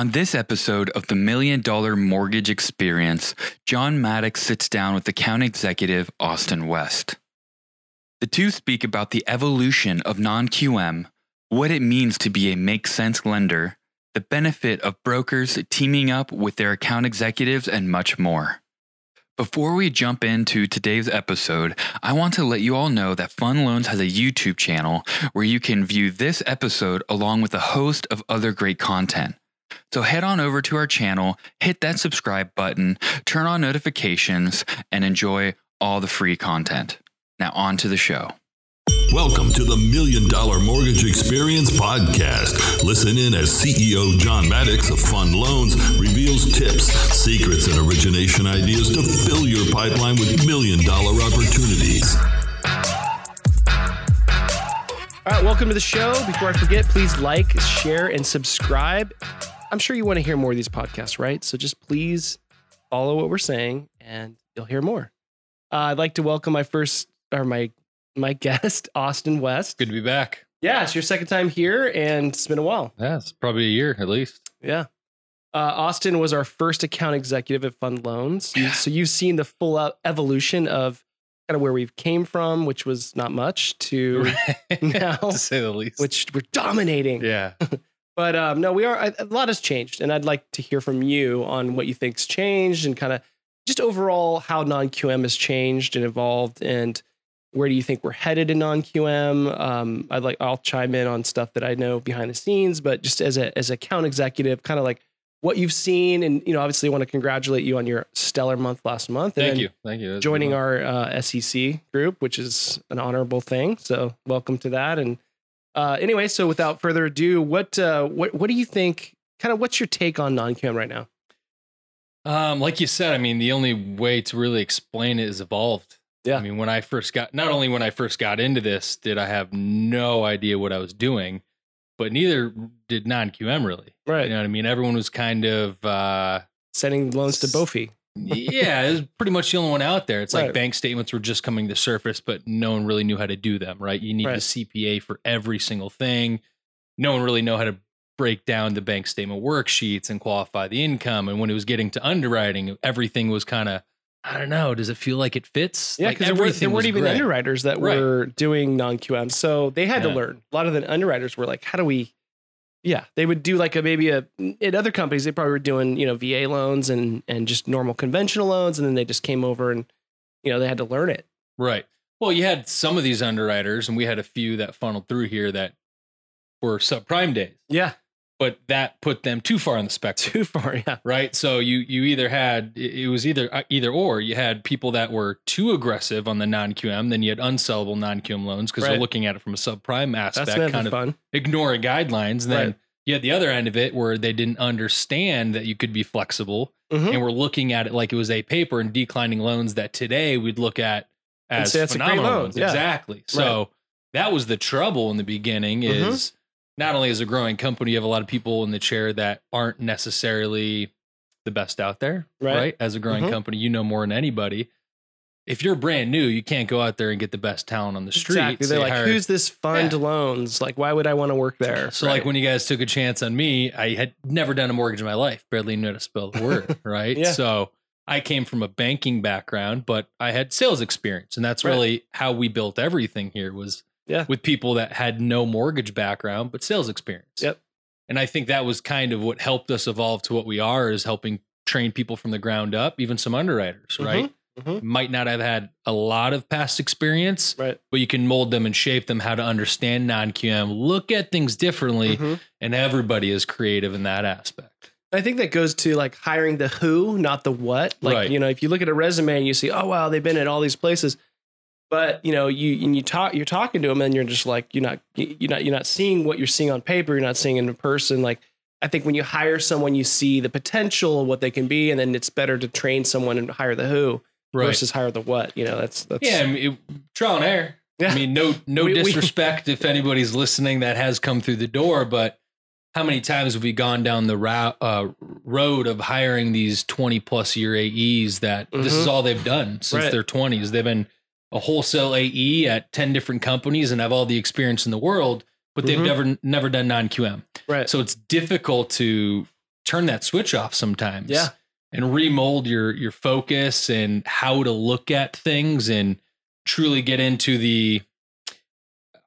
On this episode of the Million Dollar Mortgage Experience, John Maddox sits down with the account executive Austin West. The two speak about the evolution of non QM, what it means to be a make sense lender, the benefit of brokers teaming up with their account executives, and much more. Before we jump into today's episode, I want to let you all know that Fund Loans has a YouTube channel where you can view this episode along with a host of other great content. So head on over to our channel, hit that subscribe button, turn on notifications, and enjoy all the free content. Now, on to the show. Welcome to the Million Dollar Mortgage Experience Podcast. Listen in as CEO John Maddox of Fund Loans reveals tips, secrets, and origination ideas to fill your pipeline with million dollar opportunities. All right, welcome to the show. Before I forget, please like, share, and subscribe. I'm sure you want to hear more of these podcasts, right? So just please follow what we're saying and you'll hear more. Uh, I'd like to welcome my first or my my guest, Austin West. Good to be back. Yeah, it's your second time here and it's been a while. Yeah, it's probably a year at least. Yeah. Uh, Austin was our first account executive at Fund Loans. You, so you've seen the full out evolution of kind of where we've came from, which was not much, to now, to say the least. which we're dominating. yeah, But um, no, we are. A lot has changed, and I'd like to hear from you on what you think's changed, and kind of just overall how non QM has changed and evolved, and where do you think we're headed in non QM? Um, I'd like I'll chime in on stuff that I know behind the scenes, but just as a as a account executive, kind of like what you've seen, and you know, obviously, want to congratulate you on your stellar month last month. and thank you, thank you. That's Joining our uh, SEC group, which is an honorable thing. So welcome to that. And uh, anyway, so without further ado, what uh, what what do you think? Kind of, what's your take on non-QM right now? um, like you said, I mean, the only way to really explain it is evolved. Yeah. I mean, when I first got, not only when I first got into this, did I have no idea what I was doing, but neither did non QM really. Right, You know what I mean? Everyone was kind of, uh, sending loans to Bofi. Yeah, it was pretty much the only one out there. It's Right. like bank statements were just coming to surface, but no one really knew how to do them, right? You need Right. the CPA for every single thing. No one really know how to break down the bank statement worksheets and qualify the income. And when it was getting to underwriting, everything was kind of, I don't know, does it feel like it fits? Yeah, like because there, weren't- there weren't even gray. underwriters that Right. were doing non-QM, so they had to learn. A lot of the underwriters were like, "How do we?" Yeah, they would do like a maybe a at other companies they probably were doing you know VA loans and and just normal conventional loans, and then they just came over and you know they had to learn it. Right. Well, you had some of these underwriters, and we had a few that funneled through here that were subprime days, Yeah, but that put them too far on the spectrum. too far. Yeah, right so you you either had it was either uh, either or you had people that were too aggressive on the non-qm then you had unsellable non-qm loans because Right. they're looking at it from a subprime aspect kind of fun. ignoring guidelines and then Right. you had the other end of it where they didn't understand that you could be flexible Mhm. and we're looking at it like it was a paper and declining loans that today we'd look at as say that's a great phenomenal loans Yeah. exactly so that was the trouble in the beginning Mhm. is not only as a growing company you have a lot of people in the chair that aren't necessarily the best out there Right. right, as a growing Mhm. company you know more than anybody if you're brand new you can't go out there and get the best talent on the street Exactly. They're like, "Who's this fund Yeah. loans? Like, why would I want to work there?" so Right. like when you guys took a chance on me, I had never done a mortgage in my life, barely knew how to spell the word, right? Yeah. So I came from a banking background, but I had sales experience, and that's Right. really how we built everything here was Yeah. with people that had no mortgage background but sales experience. Yep. And I think that was kind of what helped us evolve to what we are is helping train people from the ground up, even some underwriters, right? Mhm. Might not have had a lot of past experience, right. but you can mold them and shape them how to understand non-QM, look at things differently, Mhm. and everybody is creative in that aspect. I think that goes to like hiring the who, not the what. Like, Right. you know, if you look at a resume and you see, oh wow, they've been at all these places, but you know, you and you talk, you're talking to them, and you're just like, you're not, you're not, you're not seeing what you're seeing on paper. You're not seeing it in person. Like, I think when you hire someone, you see the potential of what they can be, and then it's better to train someone and hire the who versus hire the what. You know, that's that's yeah, I mean, it, trial and error. Yeah. I mean, no, no We- we- disrespect if anybody's listening that has come through the door, but how many times have we gone down the route, uh, road of hiring these 20 plus year AEs that this is Mhm. all they've done since Right. their 20s? They've been a wholesale AE at 10 different companies and have all the experience in the world, but they've Mhm. never never done non QM. right. So it's difficult to turn that switch off sometimes. Yeah. And remold your your focus and how to look at things and truly get into the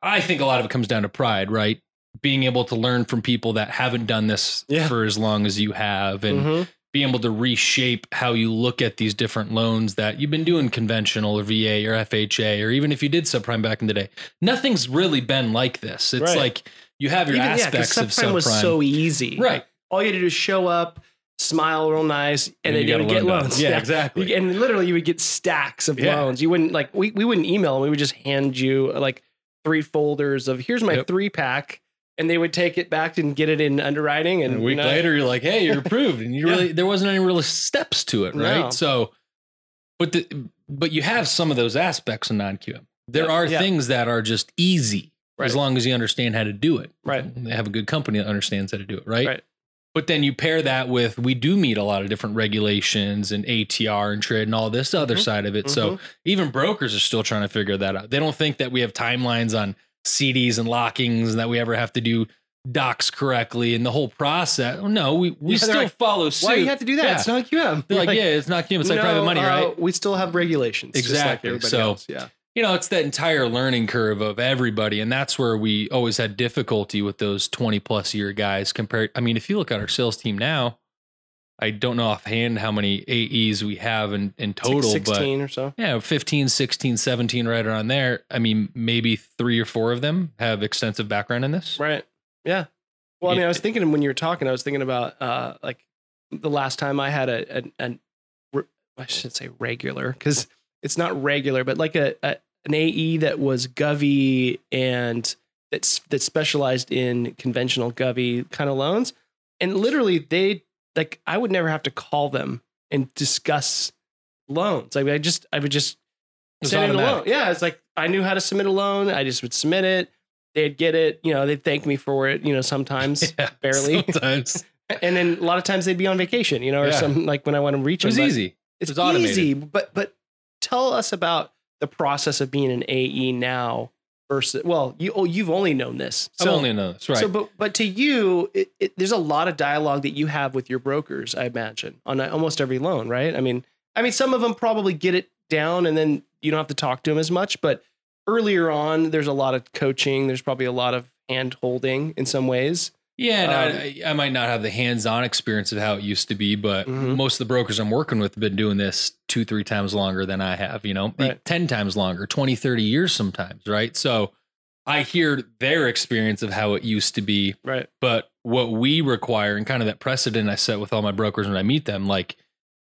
I think a lot of it comes down to pride, right? Being able to learn from people that haven't done this Yeah. for as long as you have and Mhm. Being able to reshape how you look at these different loans that you've been doing conventional or VA or FHA or even if you did subprime back in the day. Nothing's really been like this. It's Right. like you have your Even, yeah, because aspects of subprime subprime. was so easy. right. All you had to do is show up, smile real nice, and, And then you would get loan loans. Yeah, exactly. And literally, you would get stacks of Yeah. loans. You wouldn't like we we wouldn't email them. We would just hand you like three folders of here's my Yep. three pack, and they would take it back and get it in underwriting. And, And a week you know, later, you're like, "Hey, you're approved," and you Yeah. really there wasn't any real steps to it, right? No. So, but the but you have some of those aspects in non QM. There are yeah. things that are just easy as long as you understand how to do it. Right. They have a good company that understands how to do it, right? Right. But then you pair that with we do meet a lot of different regulations and ATR and TRID and all this other Mhm. side of it. So even brokers are still trying to figure that out. They don't think that we have timelines on CDs and lockings and that we ever have to do docs correctly and the whole process. No, we, we Yeah, still like, follow suit. Why do you have to do that? Yeah. It's not QM. They're You're like, yeah, it's not QM, it's like private "No, money, uh, right? We still have regulations. just like Exactly. So- else. Yeah. you know, it's that entire learning curve of everybody. And that's where we always had difficulty with those 20 plus year guys compared. I mean, if you look at our sales team now, I don't know offhand how many AEs we have in, in It's like total, 16 or so. but yeah, 15, 16, 17, right around there. I mean, maybe three or four of them have extensive background in this. Right. Yeah. Well, I mean, I was thinking when you were talking, I was thinking about uh like the last time I had a an, an I should say regular because it's not regular, but like a, a an AE that was Govy and that's that specialized in conventional Govy kind of loans, and literally they like I would never have to call them and discuss loans. I mean, I just I would just It send in a loan. Yeah, it's like I knew how to submit a loan. I just would submit it. They'd get it. You know, they'd thank me for it. You know, sometimes, Yeah, barely. Sometimes. and then a lot of times they'd be on vacation. You know, or Yeah. some like when I want to reach them. It was them. easy. It's was automated. easy, but but tell us about the process of being an AE now versus. Well, you oh, you've only known this. I've only known this, right? So, but but to you, it, it, there's a lot of dialogue that you have with your brokers. I imagine on almost every loan, right? I mean, I mean, some of them probably get it down, and then you don't have to talk to them as much. But earlier on, there's a lot of coaching. There's probably a lot of hand holding in some ways. Yeah, and Um, I, I might not have the hands-on experience of how it used to be, but Mhm. most of the brokers I'm working with have been doing this two, three times longer than I have, you know, Right. 10 times longer, 20, 30 years sometimes, right? So I hear their experience of how it used to be, Right. but what we require and kind of that precedent I set with all my brokers when I meet them, like,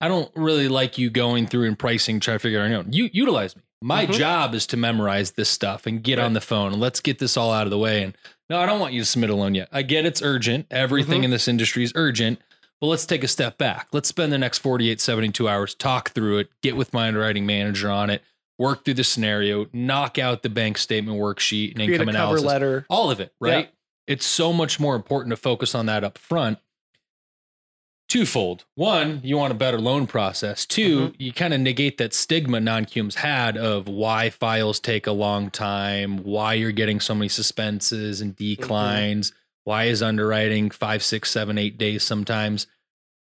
I don't really like you going through and pricing, try to figure out on your own. You utilize me. My Mhm. job is to memorize this stuff and get Right. on the phone and let's get this all out of the way. And no, I don't want you to submit a loan yet. I get it's urgent. Everything Mhm. in this industry is urgent. But let's take a step back. Let's spend the next 48, 72 hours, talk through it, get with my underwriting manager on it, work through the scenario, knock out the bank statement worksheet and Create a income cover analysis. letter. All of it, right? It's so much more important to focus on that up front. Twofold. One, you want a better loan process. 2 you kind of negate that stigma non-QM's had of why files take a long time, why you're getting so many suspenses and declines, why is underwriting five, six, seven, eight days sometimes.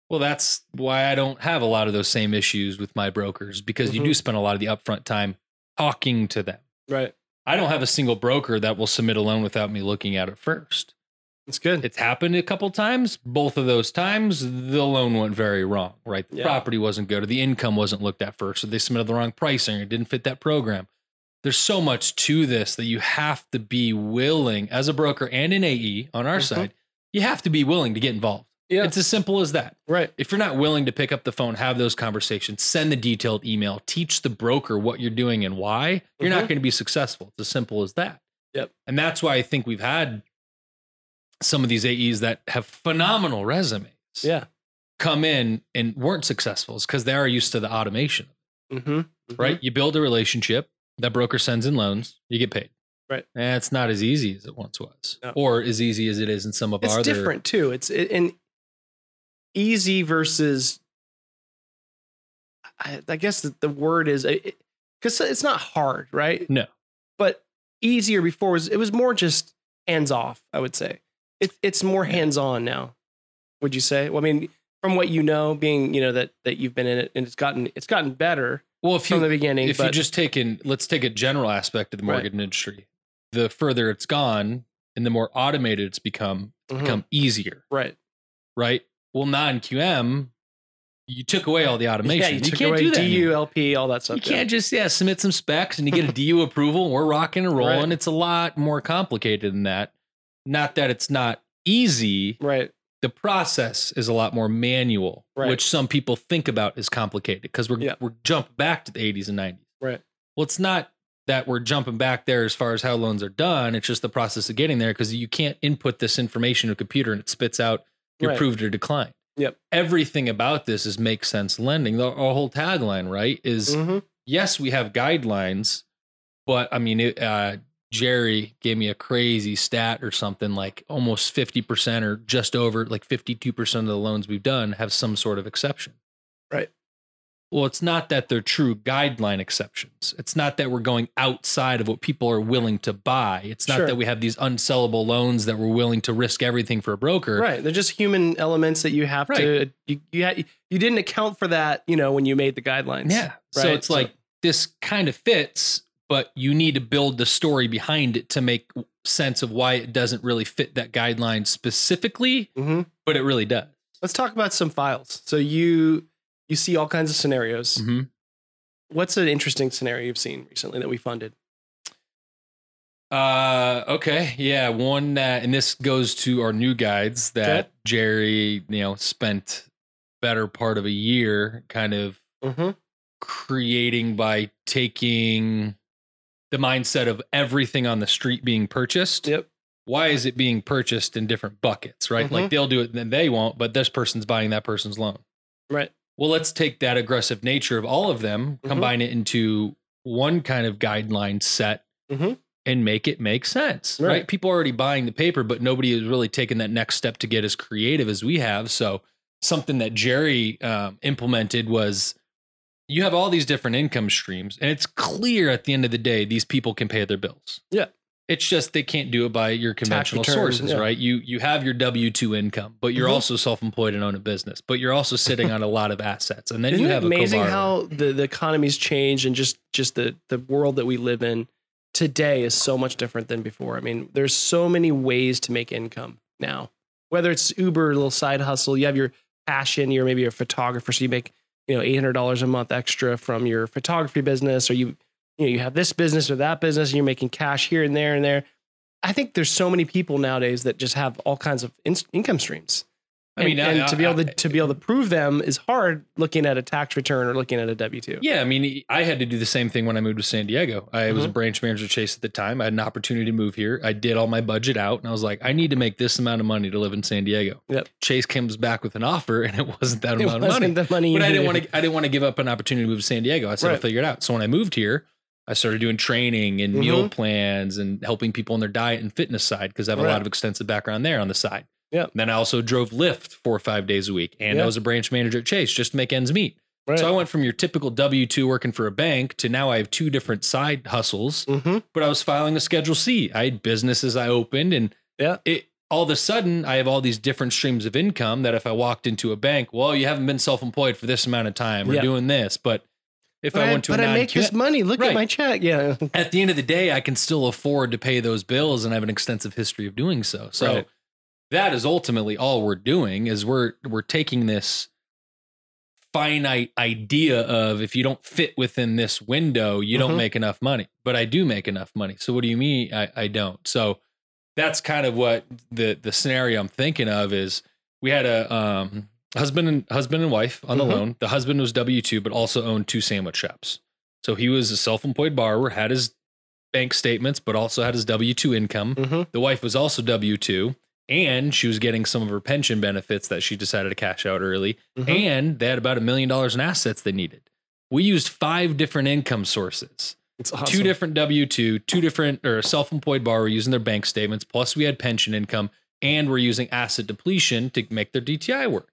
Well, that's why I don't have a lot of those same issues with my brokers because you Mhm. do spend a lot of the upfront time talking to them. Right. I don't have a single broker that will submit a loan without me looking at it first. It's good. It's happened a couple times. Both of those times, the loan went very wrong, right? The Yeah. property wasn't good or the income wasn't looked at first. So they submitted the wrong pricing or it didn't fit that program. There's so much to this that you have to be willing, as a broker and an AE on our Mhm. side, you have to be willing to get involved. yeah. It's as simple as that. right. If you're not willing to pick up the phone, have those conversations, send the detailed email, teach the broker what you're doing and why, you're not Mhm. going to be successful. It's as simple as that. Yep. And that's why I think we've had some of these AEs that have phenomenal resumes Yeah. come in and weren't successful because they are used to the automation, Mm-hmm. right? You build a relationship, that broker sends in loans, you get paid. Right. And it's not as easy as it once was, No. or as easy as it is in some of It's our other different too. It's it, and easy versus. I, I guess the, the word is because it's not hard, right? No. But easier before was it was more just hands off. I would say it, it's more hands on now. Would you say? Well, I mean, from what you know, being you know that that you've been in it, and it's gotten it's gotten better Well, if from the beginning. if but, you just take in let's take a general aspect of the Right. mortgage industry the further it's gone and the more automated it's become it's Mhm. become easier right, right well non-qm you took away all the automation yeah, you, took can't do that. DU LP, all that stuff. you can't just yeah submit some specs and you get a du approval and we're rocking and rolling Right. it's a lot more complicated than that not that it's not easy right, the process is a lot more manual, Right. which some people think about as complicated because we're Yeah. we're jumping back to the 80s and 90s. right, Well, it's not that we're jumping back there as far as how loans are done. It's just the process of getting there because you can't input this information to a computer and it spits out you're Right. approved or declined. Yep. Everything about this is make sense lending. The, our whole tagline, right, is Mhm. yes, we have guidelines, but I mean, it, uh, Jerry gave me a crazy stat or something like almost 50% or just over like 52% of the loans we've done have some sort of exception. Right. Well, it's not that they're true guideline exceptions. It's not that we're going outside of what people are willing to buy. It's not Sure. that we have these unsellable loans that we're willing to risk everything for a broker. right. They're just human elements that you have to you you, you didn't account for that, you know, when you made the guidelines. Yeah. So it's So- like this kind of fits, but you need to build the story behind it to make sense of why it doesn't really fit that guideline specifically, Mhm. but it really does. Let's talk about some files. So you you see all kinds of scenarios. Mhm. What's an interesting scenario you've seen recently that we funded? Uh, okay. Yeah. One that, and this goes to our new guides that Okay. Jerry, you know, spent better part of a year kind of Mm-hmm. creating by taking the mindset of everything on the street being purchased. Yep. Why is it being purchased in different buckets, right? Mhm. Like they'll do it, then they won't, but this person's buying that person's loan. Right. Well, let's take that aggressive nature of all of them, Mhm. combine it into one kind of guideline set Mhm. and make it make sense, right. Right. People are already buying the paper, but nobody has really taken that next step to get as creative as we have. So, something that Jerry um, implemented was you have all these different income streams, and it's clear at the end of the day, these people can pay their bills. Yeah. It's just they can't do it by your conventional return, sources, yeah. right? You you have your W two income, but you're Mhm. also self employed and own a business, but you're also sitting on a lot of assets, and then Isn't you have amazing how the, the economy's changed and just just the the world that we live in today is so much different than before. I mean, there's so many ways to make income now. Whether it's Uber, a little side hustle, you have your passion, you're maybe a photographer, so you make you know eight hundred dollars a month extra from your photography business, or you you know you have this business or that business, and you're making cash here and there and there. I think there's so many people nowadays that just have all kinds of in- income streams. I mean, and, I- and to be able to, to be able to prove them is hard looking at a tax return or looking at a W two. Yeah, I mean, I had to do the same thing when I moved to San Diego. I was a Mhm. branch manager at Chase at the time. I had an opportunity to move here. I did all my budget out, and I was like, I need to make this amount of money to live in San Diego. Yep. Chase comes back with an offer, and it wasn't that It amount of wasn't money. the money. But I didn't want to. I didn't want to give up an opportunity to move to San Diego. I said I'll figure it out. So when I moved here, I started doing training and meal Mhm. plans and helping people on their diet and fitness side because I have a lot of extensive background there on the side. Yep. Then I also drove Lyft four or five days a week, and I was a branch manager at Chase just to make ends meet. Right. So I went from your typical W two working for a bank to now I have two different side hustles. hmm But I was filing a Schedule C. I had businesses I opened, and Yeah. it all of a sudden I have all these different streams of income. That if I walked into a bank, well, you haven't been self employed for this amount of time. We're Yeah. doing this, but if But I went to but I make this money. Look Right. at my check. Yeah. at the end of the day, I can still afford to pay those bills, and I have an extensive history of doing so. So Right. That is ultimately all we're doing is we're we're taking this finite idea of if you don't fit within this window, you don't Mhm. make enough money. But I do make enough money. So what do you mean I, I don't? So that's kind of what the the scenario I'm thinking of is we had a um husband and husband and wife on the Mhm. loan. The husband was W two, but also owned two sandwich shops. So he was a self-employed borrower, had his bank statements, but also had his W two income. hmm The wife was also W two, and she was getting some of her pension benefits that she decided to cash out early. Mhm. And they had about a million dollars in assets they needed. We used five different income sources It's awesome. two different W two, two different or self employed borrower using their bank statements. Plus, we had pension income, and we're using asset depletion to make their DTI work.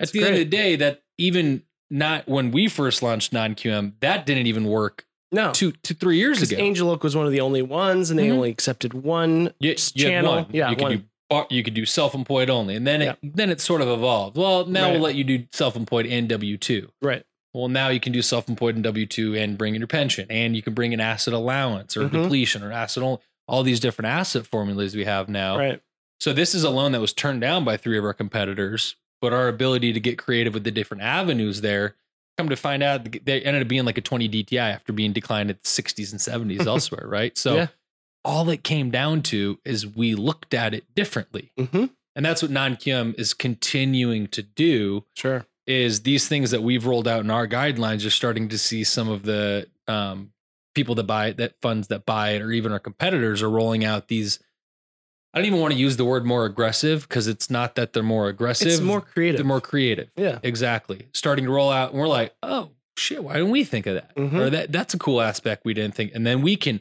At That's the end of the day, that even not when we first launched non QM, that didn't even work No. two to three years ago. Angel Oak was one of the only ones, and they Mhm. only accepted one You- you channel. one. Yeah, you could one. do you could do self-employed only, and then it then it sort of evolved. Well, now Right. we'll let you do self-employed and W two. Right. Well, now you can do self-employed and W two and bring in your pension, and you can bring in asset allowance or Mhm. depletion or asset only. All these different asset formulas we have now. Right. So this is a loan that was turned down by three of our competitors, but our ability to get creative with the different avenues there, come to find out they ended up being like a 20 DTI after being declined at the 60s and 70s elsewhere, right? So Yeah. All it came down to is we looked at it differently. Mm-hmm. And that's what non-QM is continuing to do Sure. is these things that we've rolled out in our guidelines you're starting to see some of the um, people that buy it, that funds that buy it or even our competitors are rolling out these I don't even want to use the word more aggressive because it's not that they're more aggressive. It's more creative. they're more creative. yeah. Exactly. Starting to roll out and we're like, oh shit, why didn't we think of that? Mhm. Or that that's a cool aspect we didn't think. And then we can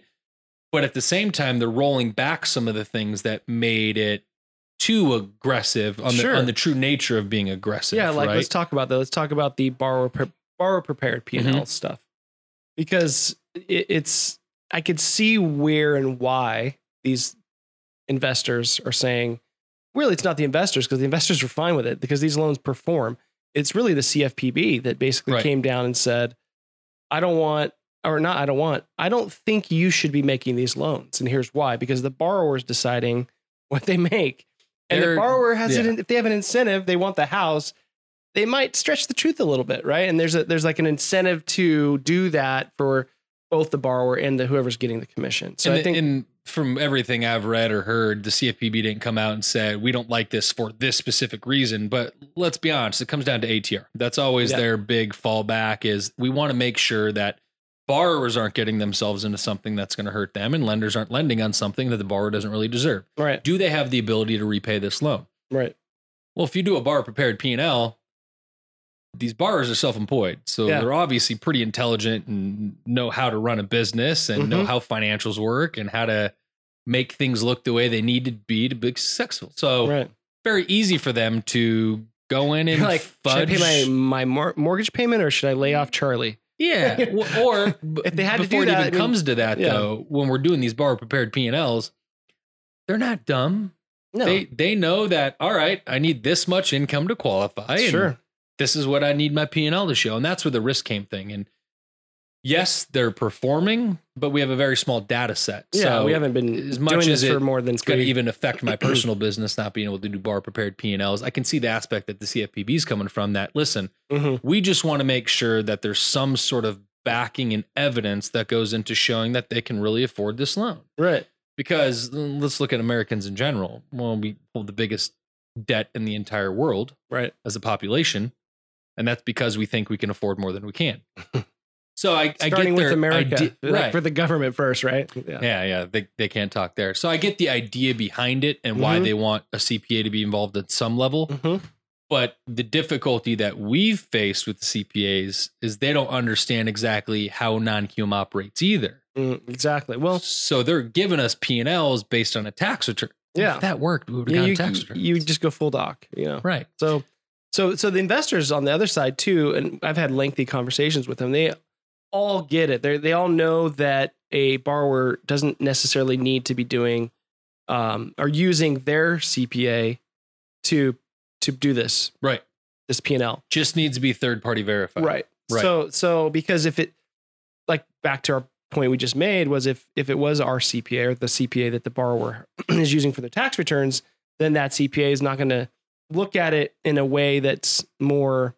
but at the same time they're rolling back some of the things that made it too aggressive on Sure. the on the true nature of being aggressive. Yeah, like right? let's talk about that. Let's talk about the borrower pre- borrower prepared P and Mm-hmm. L stuff because it, it's I could see where and why these investors are saying. Really, it's not the investors because the investors are fine with it because these loans perform. It's really the CFPB that basically Right. came down and said, "I don't want." Or not, I don't want. I don't think you should be making these loans. And here's why because the borrower is deciding what they make. And They're- the borrower has yeah. it, if they have an incentive, they want the house, they might stretch the truth a little bit, right? And there's a there's like an incentive to do that for both the borrower and the whoever's getting the commission. So and, I think and from everything I've read or heard, the CFPB didn't come out and said we don't like this for this specific reason. But let's be honest, it comes down to ATR. That's always Yeah. their big fallback. Is we want to make sure that borrowers aren't getting themselves into something that's going to hurt them, and lenders aren't lending on something that the borrower doesn't really deserve. right, Do they have the ability to repay this loan? right, Well, if you do a borrower prepared P and L, these borrowers are self-employed, so Yeah. they're obviously pretty intelligent and know how to run a business and know Mhm. how financials work and how to make things look the way they need to be to be successful. So right. very easy for them to go in and like, fudge. should I pay my my mor- mortgage payment or should I lay off Charlie? Yeah, or If they had to do before it that, even comes to that yeah. though, when we're doing these borrower prepared P and Ls, they're not dumb. No, They they know that all right, I need this much income to qualify. and sure, this is what I need my P and L to show, and that's where the risk came thing. And yes, they're performing, but we have a very small data set. yeah. so we haven't been as much doing as this for more than it's going to even affect my personal business not being able to do bar prepared P and Ls. I can see the aspect that the CFPB is coming from. That listen, Mhm. we just want to make sure that there's some sort of backing and evidence that goes into showing that they can really afford this loan. right, Because let's look at Americans in general. Well, we hold the biggest debt in the entire world right, as a population, and that's because we think we can afford more than we can. So I, I get their with America, like right? for the government first, right? Yeah, yeah, yeah, they they can't talk there. So I get the idea behind it and why Mhm. they want a CPA to be involved at some level. Mhm. But the difficulty that we've faced with the CPAs is they don't understand exactly how non-QM operates either. Mm, exactly. Well, So they're giving us P and Ls based on a tax return. Yeah. if that worked, we would have yeah, gotten you, a tax return. you just go full doc, you know. right. So, so, so the investors on the other side too, and I've had lengthy conversations with them. They all get it. They they all know that a borrower doesn't necessarily need to be doing um, or using their CPA to to do this Right. this P and L. Just needs to be third party verified. Right. Right. So so because if it like back to our point we just made was if if it was our CPA or the CPA that the borrower is using for their tax returns, then that CPA is not going to look at it in a way that's more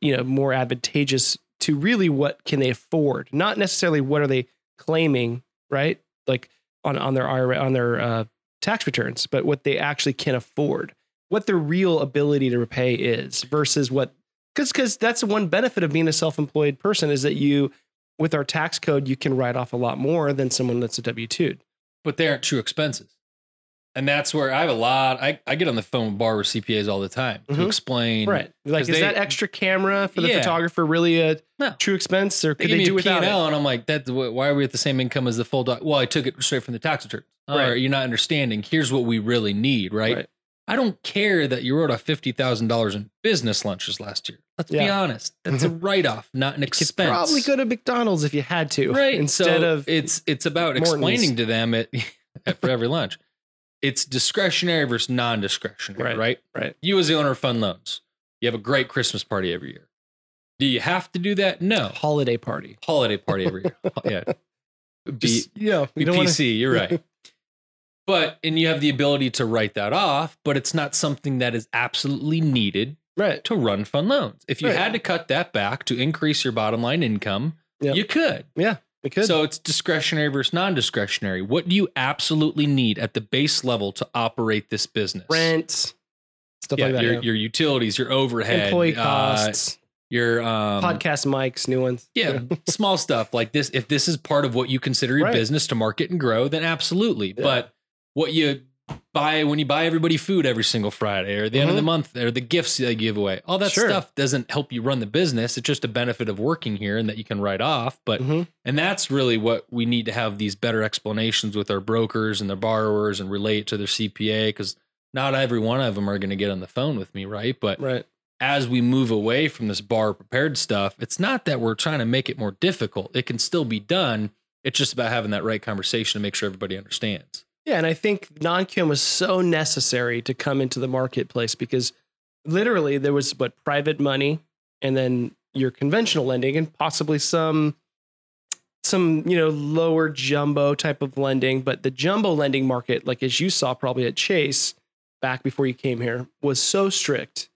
you know more advantageous to really what can they afford, not necessarily what are they claiming, right? Like on on their IRA, on their uh, tax returns, but what they actually can afford, what their real ability to repay is versus what because because that's one benefit of being a self-employed person is that you with our tax code you can write off a lot more than someone that's a w2 but they aren't true expenses. And that's where I have a lot. I, I get on the phone with borrower CPAs all the time to Mhm. explain. right Like, is they- that extra camera for the Yeah. photographer really a No. true expense or They could give they, do without P&L it and I'm like, that. why are we at the same income as the full doc? Well, I took it straight from the tax return. Right. you're not understanding. Here's what we really need, right? Right. I don't care that you wrote off fifty thousand dollars in business lunches last year. Let's be honest. That's a write off, not an you could expense. probably go to mcdonald's if you had to right instead so of it's it's about Morton's. explaining to them at for every lunch it's discretionary versus non-discretionary, Right. right? Right. You as the owner of Fund Loans, you have a great Christmas party every year. Do you have to do that? No. Holiday party. Holiday party every year. yeah. Be, Just, yeah, be PC, you're right. But and you have the ability to write that off, but it's not something that is absolutely needed right. to run fund loans. If you Right. had to cut that back to increase your bottom line income, Yep. you could. Yeah, we could. So it's discretionary versus non-discretionary. What do you absolutely need at the base level to operate this business? rent, stuff yeah, like that. your, yeah. your utilities, your overhead, Employee uh, costs, your um, podcast mics, new ones. Yeah, small stuff like this. If this is part of what you consider your Right. business to market and grow, then absolutely. Yeah. But what you buy when you buy everybody food every single Friday or the end of the Mhm. month or the gifts they give away, all that Sure. stuff doesn't help you run the business. It's just a benefit of working here and that you can write off. But Mhm. and that's really what we need to have these better explanations with our brokers and their borrowers and relate to their CPA because not every one of them are going to get on the phone with me, right? But Right. as we move away from this bar prepared stuff, it's not that we're trying to make it more difficult. It can still be done. It's just about having that right conversation to make sure everybody understands. Yeah, and I think non-QM was so necessary to come into the marketplace because literally there was what private money and then your conventional lending and possibly some some, you know, lower jumbo type of lending, but the jumbo lending market like as you saw probably at Chase back before you came here was so strict.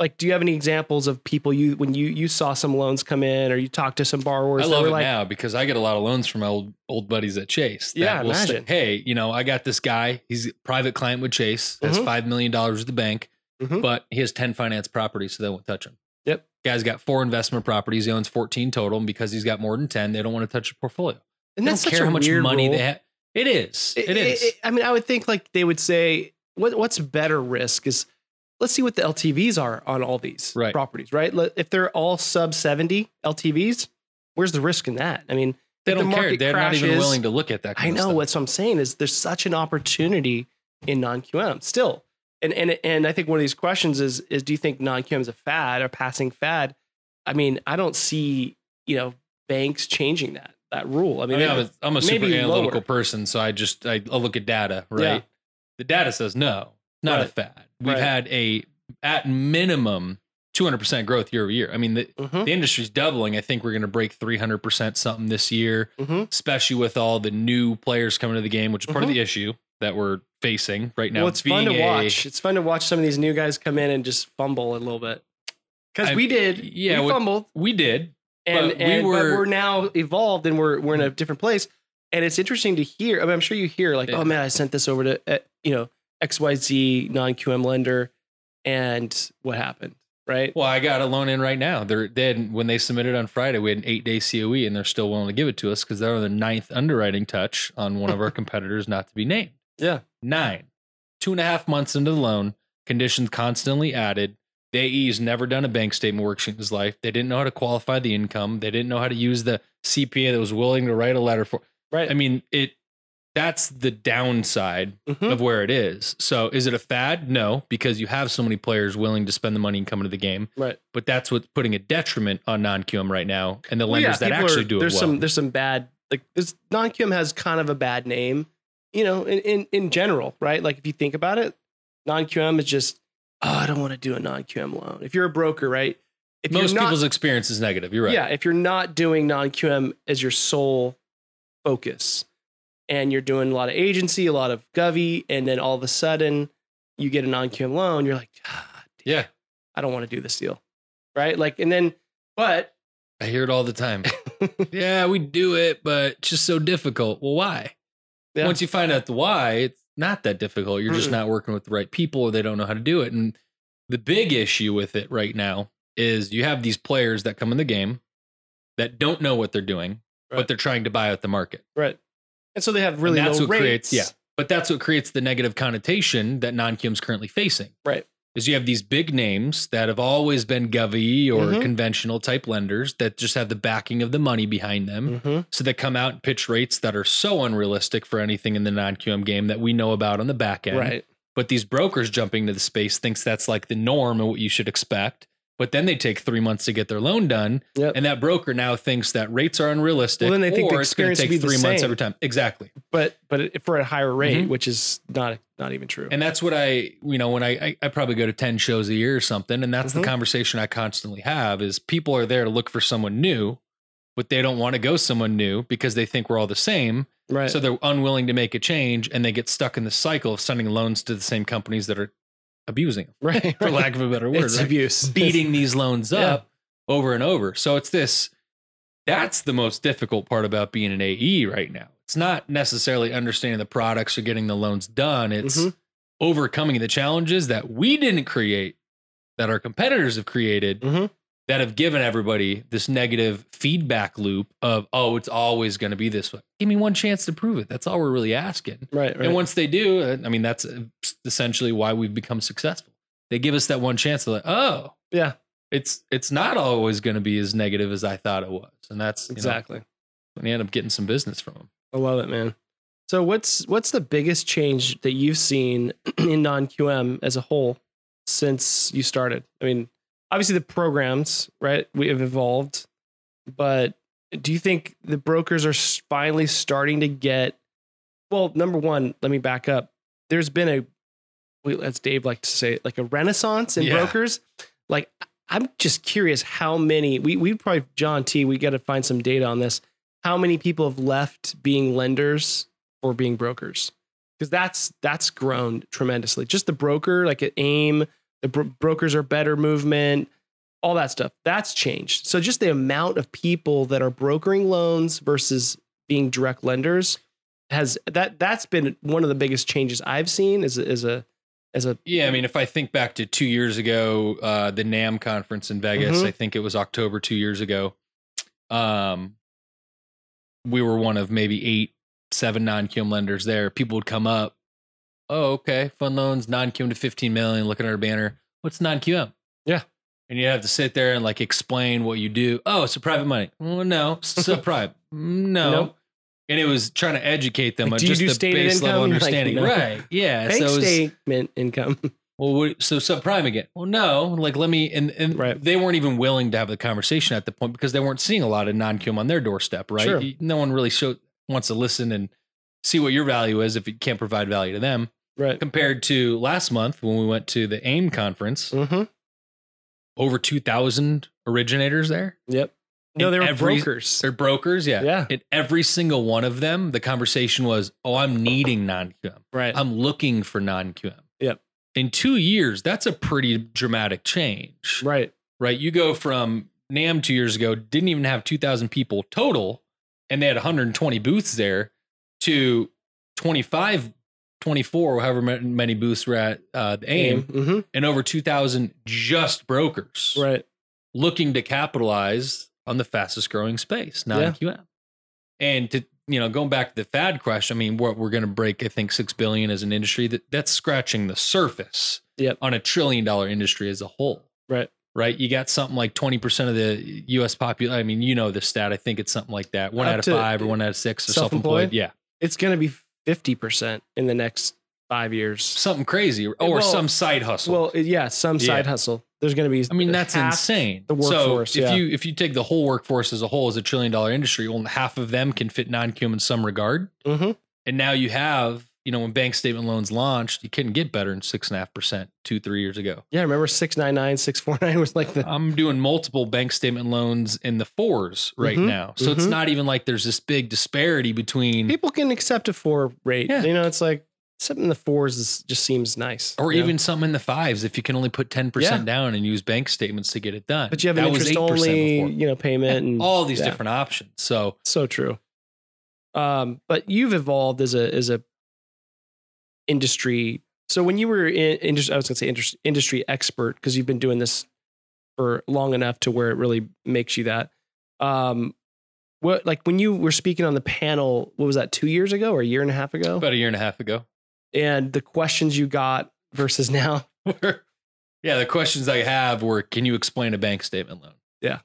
Like do you have any examples of people you when you you saw some loans come in or you talked to some borrowers I love it like now because I get a lot of loans from my old old buddies at Chase. that Yeah, will say, imagine. hey, you know, I got this guy. He's a private client with Chase. Has Mhm. five million dollars at the bank, Mhm. but he has ten finance properties, so they won't touch him. Yep. Guy's got four investment properties. He owns fourteen total, and because he's got more than ten, they don't want to touch your portfolio. and They that's don't care how much money rule. they have. It is. It is. I mean, I would think like they would say, what, what's better risk is let's see what the LTVs are on all these Right. properties, right? If they're all sub 70 LTVs, where's the risk in that? I mean, they don't care. They're not even willing to look at that. I know what I'm saying is there's such an opportunity in non-QM still. And, and, and I think one of these questions is, is do you think non-QM is a fad or passing fad? I mean, I don't see, you know, banks changing that, that rule. I I mean, mean, I'm a, I'm a super analytical lower. person, so I just I, I look at data, right? Yeah. The data says no, not a fad. We've Right. had a at minimum 200% growth year over year. I mean, the, Mhm, the industry's doubling. I think we're going to break 300% something this year, mhm. especially with all the new players coming to the game, which is part of the issue that we're facing right now. Mm-hmm. well, it's fun to a- watch. It's fun to watch some of these new guys come in and just fumble a little bit. Because we did, yeah, we fumbled, We did. and but we and but were- we're now evolved and we're we're in a different place. And it's interesting to hear. I mean, I'm sure you hear like, oh man, I sent this over to uh, you know XYZ non QM lender, and what happened, right? Well, I got a loan in right now. They're they had, when they submitted on Friday, we had an eight day COE, and they're still willing to give it to us because they're on the ninth underwriting touch on one of our competitors, not to be named. Yeah. Nine, two and a half months into the loan, conditions constantly added. The AE's never done a bank statement worksheet in his life. They didn't know how to qualify the income. They didn't know how to use the CPA that was willing to write a letter for. Right. I mean, it. That's the downside Mhm. of where it is. So, is it a fad? No, because you have so many players willing to spend the money and come into the game Right. but that's what's putting a detriment on non-QM right now, and the Well, lenders that actually are- do it There's well. some there's some bad like this non QM has kind of a bad name, you know, in, in in general, right? Like if you think about it, non QM is just oh, I don't want to do a non QM loan. If you're a broker, right? If Most not, people's experience is negative. You're right. Yeah, if you're not doing non QM as your sole focus, and you're doing a lot of agency, a lot of govy, and then all of a sudden you get a non QM loan, you're like, ah, damn, yeah. I don't want to do this deal, right? Like, and then, but I hear it all the time. yeah, we do it, but it's just so difficult. Well, why? Yeah. Once you find out the why, it's not that difficult. You're just Mm-mm. not working with the right people, or they don't know how to do it. And the big issue with it right now is you have these players that come in the game that don't know what they're doing, Right. but they're trying to buy out the market. right, and so they have really and that's low what rates. creates yeah but that's what creates the negative connotation that non-QM is currently facing Right. is you have these big names that have always been govy or Mhm. conventional type lenders that just have the backing of the money behind them Mhm. so they come out and pitch rates that are so unrealistic for anything in the non-QM game that we know about on the back end right. but these brokers jumping to the space thinks that's like the norm and what you should expect but then they take three months to get their loan done. Yep. And that broker now thinks that rates are unrealistic. Well, then they think the it's going experience to take three months every time. Exactly. but but if a higher rate, Mhm. which is not not even true. And that's what I, you know, when I, I, I probably go to 10 shows a year or something. And that's Mhm. the conversation I constantly have is people are there to look for someone new, but they don't want to go someone new because they think we're all the same. right. So they're unwilling to make a change and they get stuck in the cycle of sending loans to the same companies that are abusing them, right. for lack of a better word, it's right? abuse. beating these loans Yeah. up over and over. So it's this that's the most difficult part about being an AE right now. It's not necessarily understanding the products or getting the loans done. It's Mhm. overcoming the challenges that we didn't create, that our competitors have created, Mhm. That have given everybody this negative feedback loop of, oh, it's always going to be this way. Give me one chance to prove it. That's all we're really asking. right. Right. And once they do, uh, I mean, that's essentially why we've become successful. They give us that one chance. They're like, oh, yeah. it's it's not always going to be as negative as I thought it was, and that's you know, Exactly. and you end up getting some business from them. I love it, man. So what's what's the biggest change that you've seen in non QM as a whole since you started? I mean, obviously the programs, right? We have evolved, but do you think the brokers are finally starting to get? Well, number one, let me back up. There's been a, as Dave liked to say, like a renaissance in Yeah. brokers. Like I'm just curious how many we we probably John T. We got to find some data on this how many people have left being lenders or being brokers because that's that's grown tremendously just the broker like at AIME the bro- brokers are better movement all that stuff that's changed so just the amount of people that are brokering loans versus being direct lenders has that that's been one of the biggest changes i've seen as a, as a as a Yeah, I mean, if I think back to two years ago, uh, the NAM conference in Vegas, Mhm. I think it was October two years ago. Um, we were one of maybe eight, seven non-QM lenders there. People would come up, oh, okay, fund loans, non-QM to 15 million, looking at our banner. What's non-QM? Yeah. And you have to sit there and like explain what you do. Oh, it's a private money. Well, no, sub-private. No. Nope. And it was trying to educate them Like, on do just do the base level income? Like, understanding. no. Right. Yeah. bank so was, statement income well, so subprime again? Well, no. Like, let me. And and Right. they weren't even willing to have the conversation at the point because they weren't seeing a lot of non-QM on their doorstep. Right. Sure. No one really show, wants to listen and see what your value is if you can't provide value to them. Right Compared to last month when we went to the AIME conference, mm-hmm. over two thousand originators there. yep no they were every- brokers They're brokers. Yeah. Yeah. And every single one of them, the conversation was, "Oh, I'm needing non-QM. right I'm looking for non-QM. Yep. In two years, that's a pretty dramatic change, right right? You go from NAM two years ago, didn't even have 2,000 people total, and they had 120 booths there, to 25, 24, however many booths were at uh, the AIME, mm-hmm. and over 2,000 just brokers right looking to capitalize on the fastest growing space, non QM. And to you know, going back to the fad question, I mean, we're, we're going to break, I think, six billion as an industry. That that's scratching the surface Yep. on a trillion dollar industry as a whole. right Right? You got something like twenty percent of the U.S. population. I mean, you know the stat. I think it's something like that. One Up out of five or one out of six are Self-employed? self-employed. Yeah, it's going to be 50% in the next five years. something crazy, or Well- some side hustle. Well, yeah, some side Yeah. hustle. There's going to be. I mean, that's insane. the workforce, So if yeah. you if you take the whole workforce as a whole as a trillion dollar industry, well, half of them can fit non-QM in some regard. Mhm. And now you have, you know, when bank statement loans launched, you couldn't get better than six and a half percent two, three years ago. Yeah, remember six nine nine, six four nine was like the. I'm doing multiple bank statement loans in the fours right Mhm, now. So it's mhm. not even like there's this big disparity between People can accept a four rate. Yeah. You know, it's like something in the fours is, just seems nice. or you know? even some in the fives if you can only put 10% Yeah. down and use bank statements to get it done. But you have an That interest only, before. you know, payment and all these yeah. different options. So So true. Um, but you've evolved as a as a industry. So when you were in industry, I was going to say industry, industry expert because you've been doing this for long enough to where it really makes you that. Um, what like when you were speaking on the panel? What was that? Two years ago or a year and a half ago? about a year and a half ago. and the questions you got versus now. yeah, the questions I have were can you explain a bank statement loan? Yeah.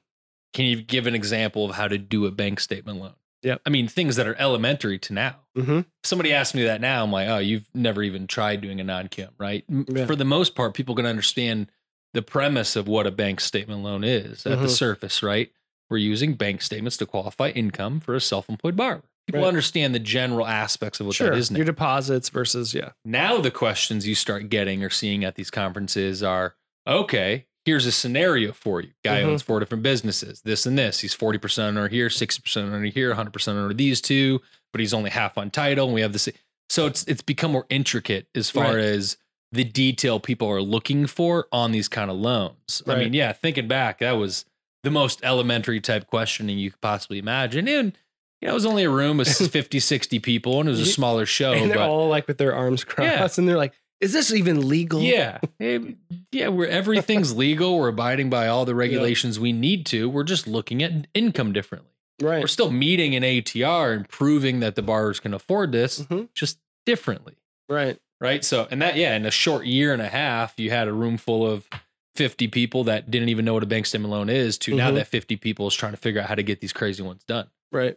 Can you give an example of how to do a bank statement loan? Yep. I mean, things that are elementary to now. Mm-hmm. Somebody asked me that now, I'm like, oh, you've never even tried doing a non QM, right? Yeah. For the most part, people can understand the premise of what a bank statement loan is at the Mhm. surface, right? We're using bank statements to qualify income for a self-employed borrower. People Right. understand the general aspects of what sure. that is now. Your deposits versus yeah. Now the questions you start getting or seeing at these conferences are, okay, here's a scenario for you. Guy Mhm. owns four different businesses, this and this. He's 40% under here, 60% under here, 100% under these two, but he's only half on title. And we have this. So it's it's become more intricate as far Right. as the detail people are looking for on these kind of loans. I mean, yeah, thinking back, that was the most elementary type questioning you could possibly imagine. And you know, it was only a room with 50, 60 people and it was a smaller show. and they're but all like with their arms crossed, and they're like, "Is this even legal?" yeah. Eh, Yeah, where everything's legal. We're abiding by all the regulations we need to. We're just looking at income differently. right. We're still meeting an ATR and proving that the borrowers can afford this Mhm. just differently. Right. Right. So, and that, yeah, in a short year and a half, you had a room full of 50 people that didn't even know what a bank stem loan is to now Mhm. that 50 people is trying to figure out how to get these crazy ones done. Right.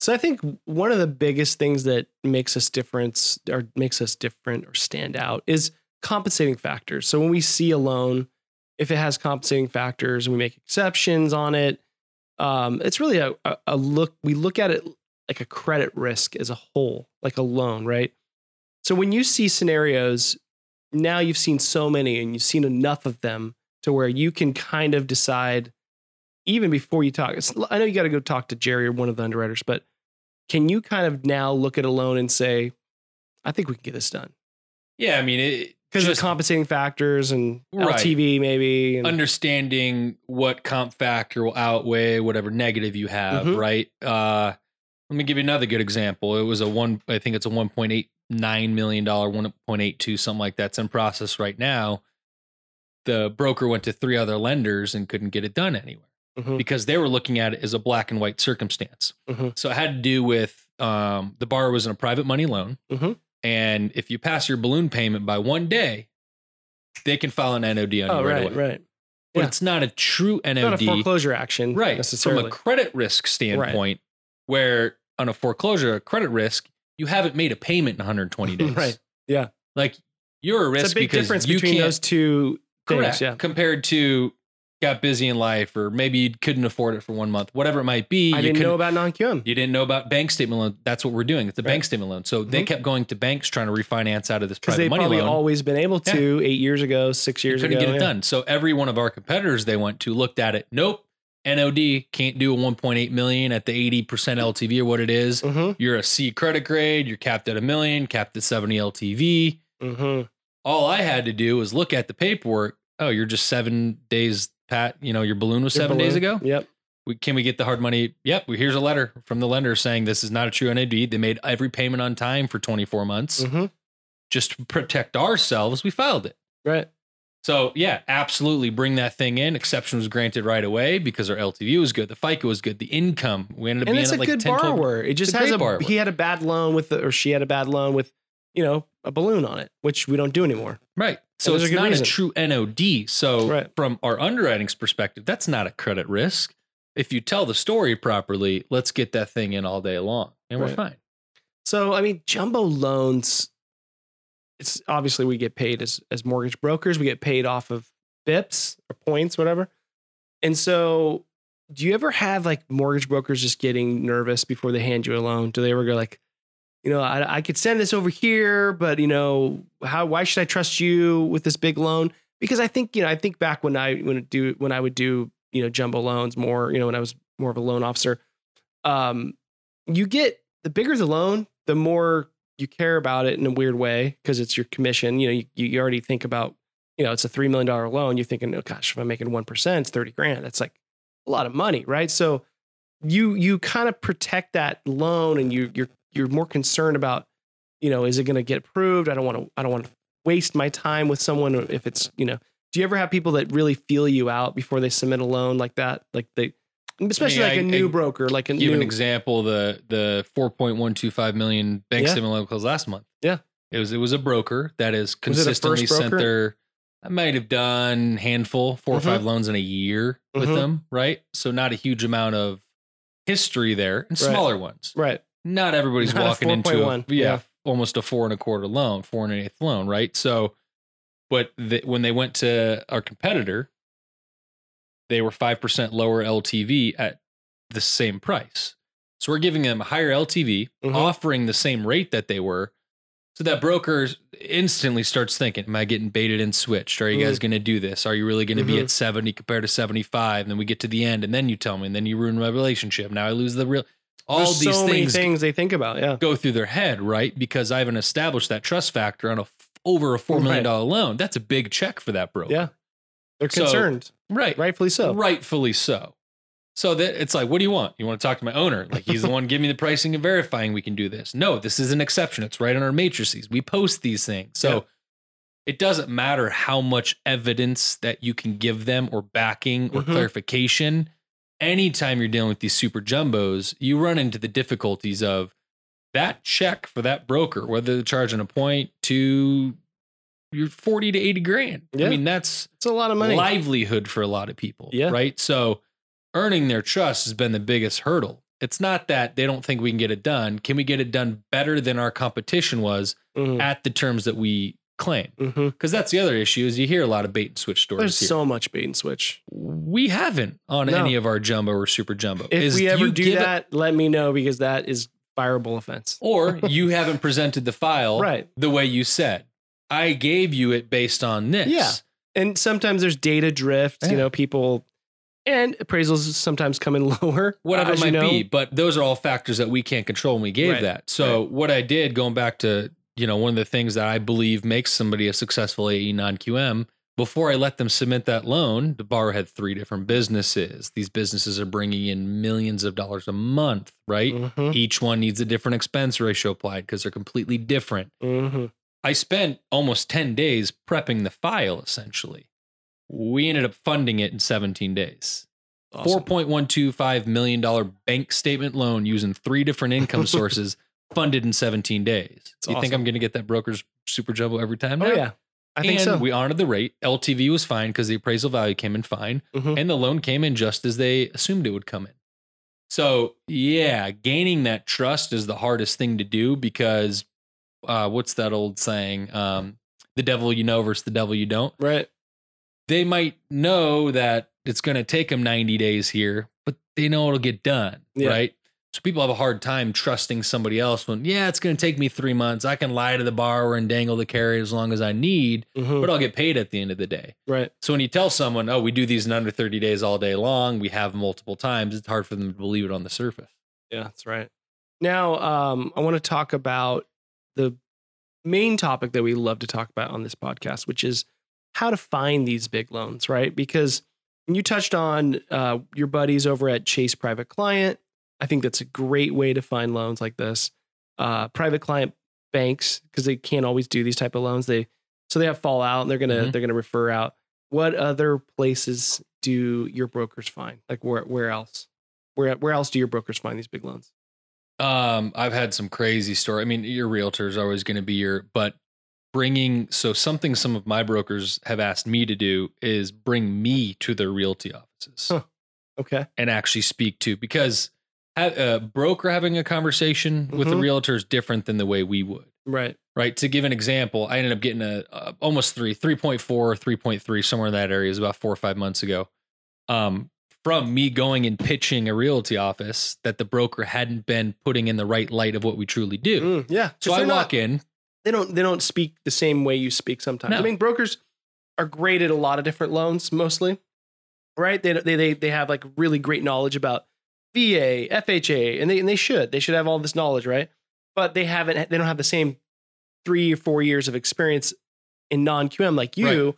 So I think one of the biggest things that makes us difference or makes us different or stand out is compensating factors. So when we see a loan, if it has compensating factors and we make exceptions on it, um, it's really a, a, look. We look at it like a credit risk as a whole, like a loan, right? So when you see scenarios, now you've seen so many and you've seen enough of them to where you can kind of decide even before you talk, I know you got to go talk to Jerry or one of the underwriters, but can you kind of now look at a loan and say, I think we can get this done? Yeah. I mean, Because of the compensating factors and Right. LTV maybe. And, understanding what comp factor will outweigh whatever negative you have, Mhm. right? Uh, let me give you another good example. It was a one, I think it's a one point eight nine million dollar, one point eight two, something like that's in process right now. The broker went to three other lenders and couldn't get it done anywhere Mhm. because they were looking at it as a black and white circumstance. Mhm. So it had to do with um, the borrower was in a private money loan, Mhm. and if you pass your balloon payment by one day, they can file an NOD on oh, you right, right, away right. but Yeah. it's not a true NOD. Not a foreclosure action right. Necessarily. From a credit risk standpoint, where on a foreclosure, a credit risk, you haven't made a payment in 120 days. Right. Yeah. Like you're a risk it's a big because difference between those two things. correct, Yeah. compared to got busy in life or maybe you couldn't afford it for one month, whatever it might be. I you didn't know about non QM. you didn't know about bank statement loan. That's what we're doing. It's a bank statement loan. So they Mhm. kept going to banks trying to refinance out of this private they've money loan. always been able to eight years ago, six years couldn't ago. get it yeah. done. So every one of our competitors they went to looked at it. Nope. NOD can't do a 1.8 million at the 80% LTV or what it is. Mm-hmm. You're a C credit grade. You're capped at a million, capped at 70 LTV. Mm-hmm. All I had to do was look at the paperwork. Oh, you're just seven days, Pat. You know, your balloon was seven days ago. Yep. We, can we get the hard money? Yep. Well, here's a letter from the lender saying this is not a true NOD. They made every payment on time for 24 months. Mm-hmm. Just to protect ourselves, we filed it. Right. So yeah, absolutely bring that thing in. Exception was granted right away because our LTV was good, the FICO was good, the income we ended up and being it's a like good 10, 12 borrower. It just has a borrower. he had a bad loan with the, or she had a bad loan with you know a balloon on it, which we don't do anymore. Right. So there's a it's not reason. a true NOD. So Right. from our underwriting's perspective, that's not a credit risk. If you tell the story properly, let's get that thing in all day long, and we're fine. So I mean, jumbo loans. It's obviously we get paid as as mortgage brokers. We get paid off of bips or points, whatever. And so, do you ever have like mortgage brokers just getting nervous before they hand you a loan? Do they ever go like, you know, I, I could send this over here, but you know, how? Why should I trust you with this big loan? Because I think you know, I think back when I when do when I would do you know jumbo loans more, you know, when I was more of a loan officer, um, you get the bigger the loan, the more you care about it in a weird way because it's your commission. You know, you, you already think about, you know, it's a $3 million loan. You're thinking, oh gosh, if I'm making 1%, it's 30 grand. That's like a lot of money, right? So you, you kind of protect that loan and you, you're, you're more concerned about, you know, is it going to get approved? I don't want to, I don't want to waste my time with someone if it's, you know, do you ever have people that really feel you out before they submit a loan like that? Like they, especially I- like a I- new I broker, like a Give new, an example: the the four point one two five million bank Yeah. closed last month. Yeah. it was it was a broker that is a consistently sent broker? their. I might have done handful, 4 or Mhm. five loans in a year with Mhm. them, right? So not a huge amount of history there, and Right. smaller ones. right. Not everybody's Not a walking into a, 4.1, yeah, yeah. almost a four and a quarter loan, four and an eighth loan, right? So But the, when they went to our competitor, they were 5% lower LTV at the same price. So we're giving them a higher LTV, Mhm. offering the same rate that they were. So that broker instantly starts thinking, Am I getting baited and switched? Are you guys going to do this? Are you really going to be Mhm. at 70 compared to 75? And then we get to the end, and then you tell me, and then you ruin my relationship. Now I lose the real. All There's these so things things they think about. Yeah. go through their head, right? Because I haven't established that trust factor on a over a $4 million Right. loan. That's a big check for that broker. Yeah. They're So- concerned, Right. rightfully so. Rightfully so. So that it's like, what do you want? You want to talk to my owner? Like he's the one giving me the pricing and verifying we can do this. No, this is an exception. It's right on our matrices. We post these things. So Yeah. it doesn't matter how much evidence that you can give them or backing or Mhm. clarification. Anytime you're dealing with these super jumbos, you run into the difficulties of that check for that broker, whether they're charging a point to you're 40 to 80 grand. Yeah. I mean, that's It's a lot of money. livelihood for a lot of people. Yeah. Right. So earning their trust has been the biggest hurdle. It's not that they don't think we can get it done. Can we get it done better than our competition was Mhm. at the terms that we claim? Mm-hmm. Because that's the other issue is you hear a lot of bait and switch stories. There's here. so much bait and switch. we haven't on No. any of our jumbo or super jumbo. If Is we ever do it- that, let me know because that is fireable offense. or you haven't presented the file Right. the way you said. I gave you it based on this. Yeah. And sometimes there's data drift. Yeah. You know, people and appraisals sometimes come in lower. whatever it might know. be. But those are all factors that we can't control and we gave Right. that. So what I did going back to, you know, one of the things that I believe makes somebody a successful AE non-QM, before I let them submit that loan, the borrower had three different businesses. These businesses are bringing in millions of dollars a month, right? Mhm. Each one needs a different expense ratio applied because they're completely different. Mhm. I spent almost 10 days prepping the file essentially. We ended up funding it in 17 days. Awesome. $4.125 million bank statement loan using three different income sources funded in 17 days. That's you think. I'm going to get that broker's super jumbo every time? Oh yeah. I think and so. we honored the rate. LTV was fine because the appraisal value came in fine Mhm. and the loan came in just as they assumed it would come in. So, yeah, gaining that trust is the hardest thing to do because uh, what's that old saying? Um, the devil you know versus the devil you don't right. they might know that it's going to take them 90 days here, but they know it'll get done. Yeah. Right. So people have a hard time trusting somebody else when, yeah, it's going to take me three months. I can lie to the borrower and dangle the carry as long as I need, Mhm. but I'll get paid at the end of the day. Right. So when you tell someone, oh, we do these in under 30 days all day long, we have multiple times, it's hard for them to believe it on the surface. Yeah, that's right. Now, um, I want to talk about the main topic that we love to talk about on this podcast, which is how to find these big loans, right? Because you touched on uh, your buddies over at Chase Private Client. I think that's a great way to find loans like this. Uh, private client banks, because they can't always do these type of loans. They so they have fallout and they're gonna Mhm. they're gonna refer out. What other places do your brokers find? Like where where else? Where where else do your brokers find these big loans? Um, I've had some crazy story. I mean, your realtor is always going to be your, but bringing so something some of my brokers have asked me to do is bring me to their realty offices Huh. Okay. and actually speak to because ha- a broker having a conversation with a Mhm. realtor is different than the way we would. Right. Right. To give an example, I ended up getting a, uh almost three, 3.4, 3.3, somewhere in that area. It was about four or five months ago. Um, from me going and pitching a realty office that the broker hadn't been putting in the right light of what we truly do. Mm, yeah. So I walk not- in. They don't. They don't speak the same way you speak sometimes. I mean, brokers are great at a lot of different loans, mostly. Right. They they they they have like really great knowledge about VA, FHA, and they and they should they should have all this knowledge, right? But they haven't. They don't have the same three or four years of experience in non QM like you,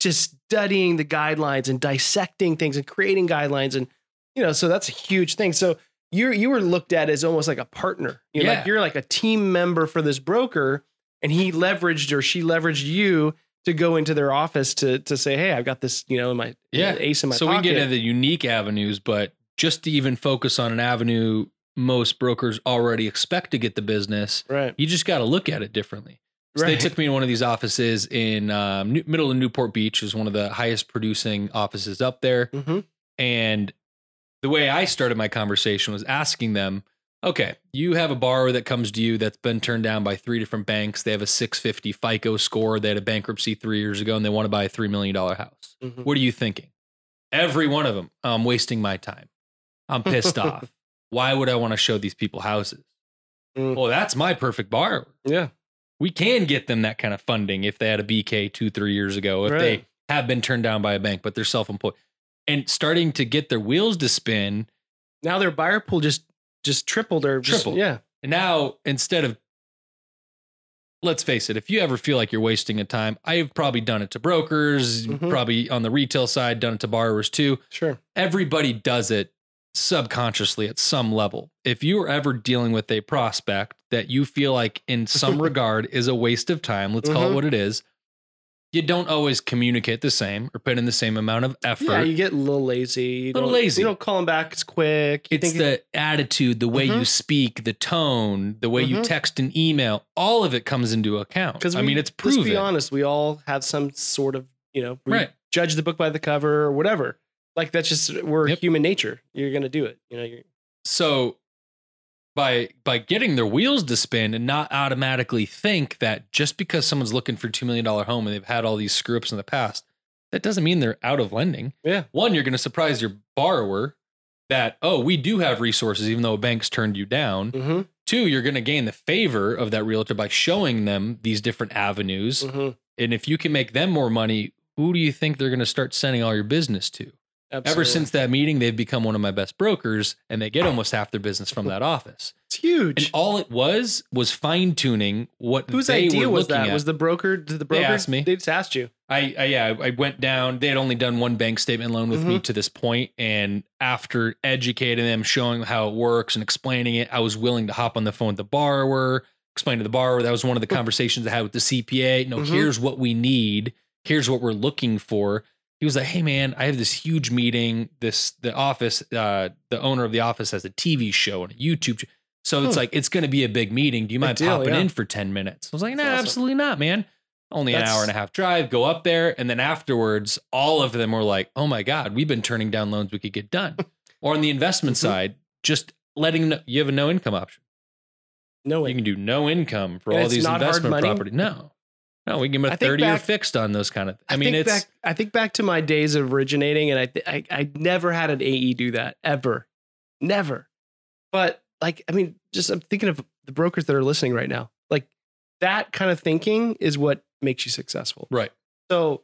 just studying the guidelines and dissecting things and creating guidelines and you know. So that's a huge thing. So you you were looked at as almost like a partner. You're Yeah. like you're like a team member for this broker, and he leveraged or she leveraged you to go into their office to to say, hey, I've got this, you know, in my Yeah. ace in my so pocket. we get into the unique avenues, but just to even focus on an avenue most brokers already expect to get the business, right, you just got to look at it differently. So right. they took me to one of these offices in um, New- middle of Newport Beach, is one of the highest producing offices up there. Mhm. And the way I started my conversation was asking them, Okay, you have a borrower that comes to you that's been turned down by three different banks. They have a 650 FICO score. They had a bankruptcy three years ago and they want to buy a $3 million house. Mhm. What are you thinking? Every one of them, I'm wasting my time. I'm pissed off. Why would I want to show these people houses? Mm. Well, that's my perfect borrower. Yeah. We can get them that kind of funding if they had a BK two, three years ago, if Right. they have been turned down by a bank, but they're self employed and starting to get their wheels to spin. Now their buyer pool just just tripled or just- Tripled. yeah. And now instead of, let's face it, if you ever feel like you're wasting a time, I've probably done it to brokers, Mhm. probably on the retail side, done it to borrowers too. Sure. Everybody does it subconsciously at some level. If you are ever dealing with a prospect that you feel like in some regard is a waste of time, let's call it Mhm. what it is, you don't always communicate the same or put in the same amount of effort. Yeah, you get a little lazy. You Little lazy. You don't call them back as quick. You it's think the attitude, the way you Mhm. speak, the tone, the way you Mhm. text and email, all of it comes into account. because I mean, it's proven. Let's be honest. We all have some sort of you know we Right. judge the book by the cover or whatever. Like that's just we're Yep. human nature. You're gonna do it. You know. You're, So by by getting their wheels to spin and not automatically think that just because someone's looking for two million dollar home and they've had all these screw ups in the past, that doesn't mean they're out of lending. yeah. One, you're going to surprise your borrower that oh, we do have resources even though a bank's turned you down. Mm-hmm. Two, you're going to gain the favor of that realtor by showing them these different avenues. Mm-hmm. And if you can make them more money, who do you think they're going to start sending all your business to? Ever since that meeting, they've become one of my best brokers and they get almost half their business from that office. it's huge. And all it was was fine tuning what Whose they idea was that? at. Was the broker? Did the broker asked me. They just asked you. I, I yeah, I went down. They had only done one bank statement loan with Mm-hmm. me to this point, and after educating them, showing how it works and explaining it, I was willing to hop on the phone with the borrower, explain to the borrower. That was one of the conversations I had with the CPA. No, Mhm. here's what we need. Here's what we're looking for. He was like, "Hey man, I have this huge meeting. This the office, uh, the owner of the office has a TV show and a YouTube." ch- So it's Hmm. like it's going to be a big meeting. Do you mind deal, popping yeah. in for ten minutes? I was like, "No, That's awesome. absolutely not, man." Only an hour and a half drive. Go up there, and then afterwards, all of them were like, "Oh my god, we've been turning down loans we could get done." or on the investment Mhm. side, just letting you have a no income option. No way. You can do no income for And all these investment property. No, no, we can give them a thirty year back- fixed on those kind of. I, I mean, it's back, I think back to my days of originating, and I, th- I I never had an AE do that ever, never. But like, I mean, just I'm thinking of the brokers that are listening right now. Like that kind of thinking is what makes you successful. right. So,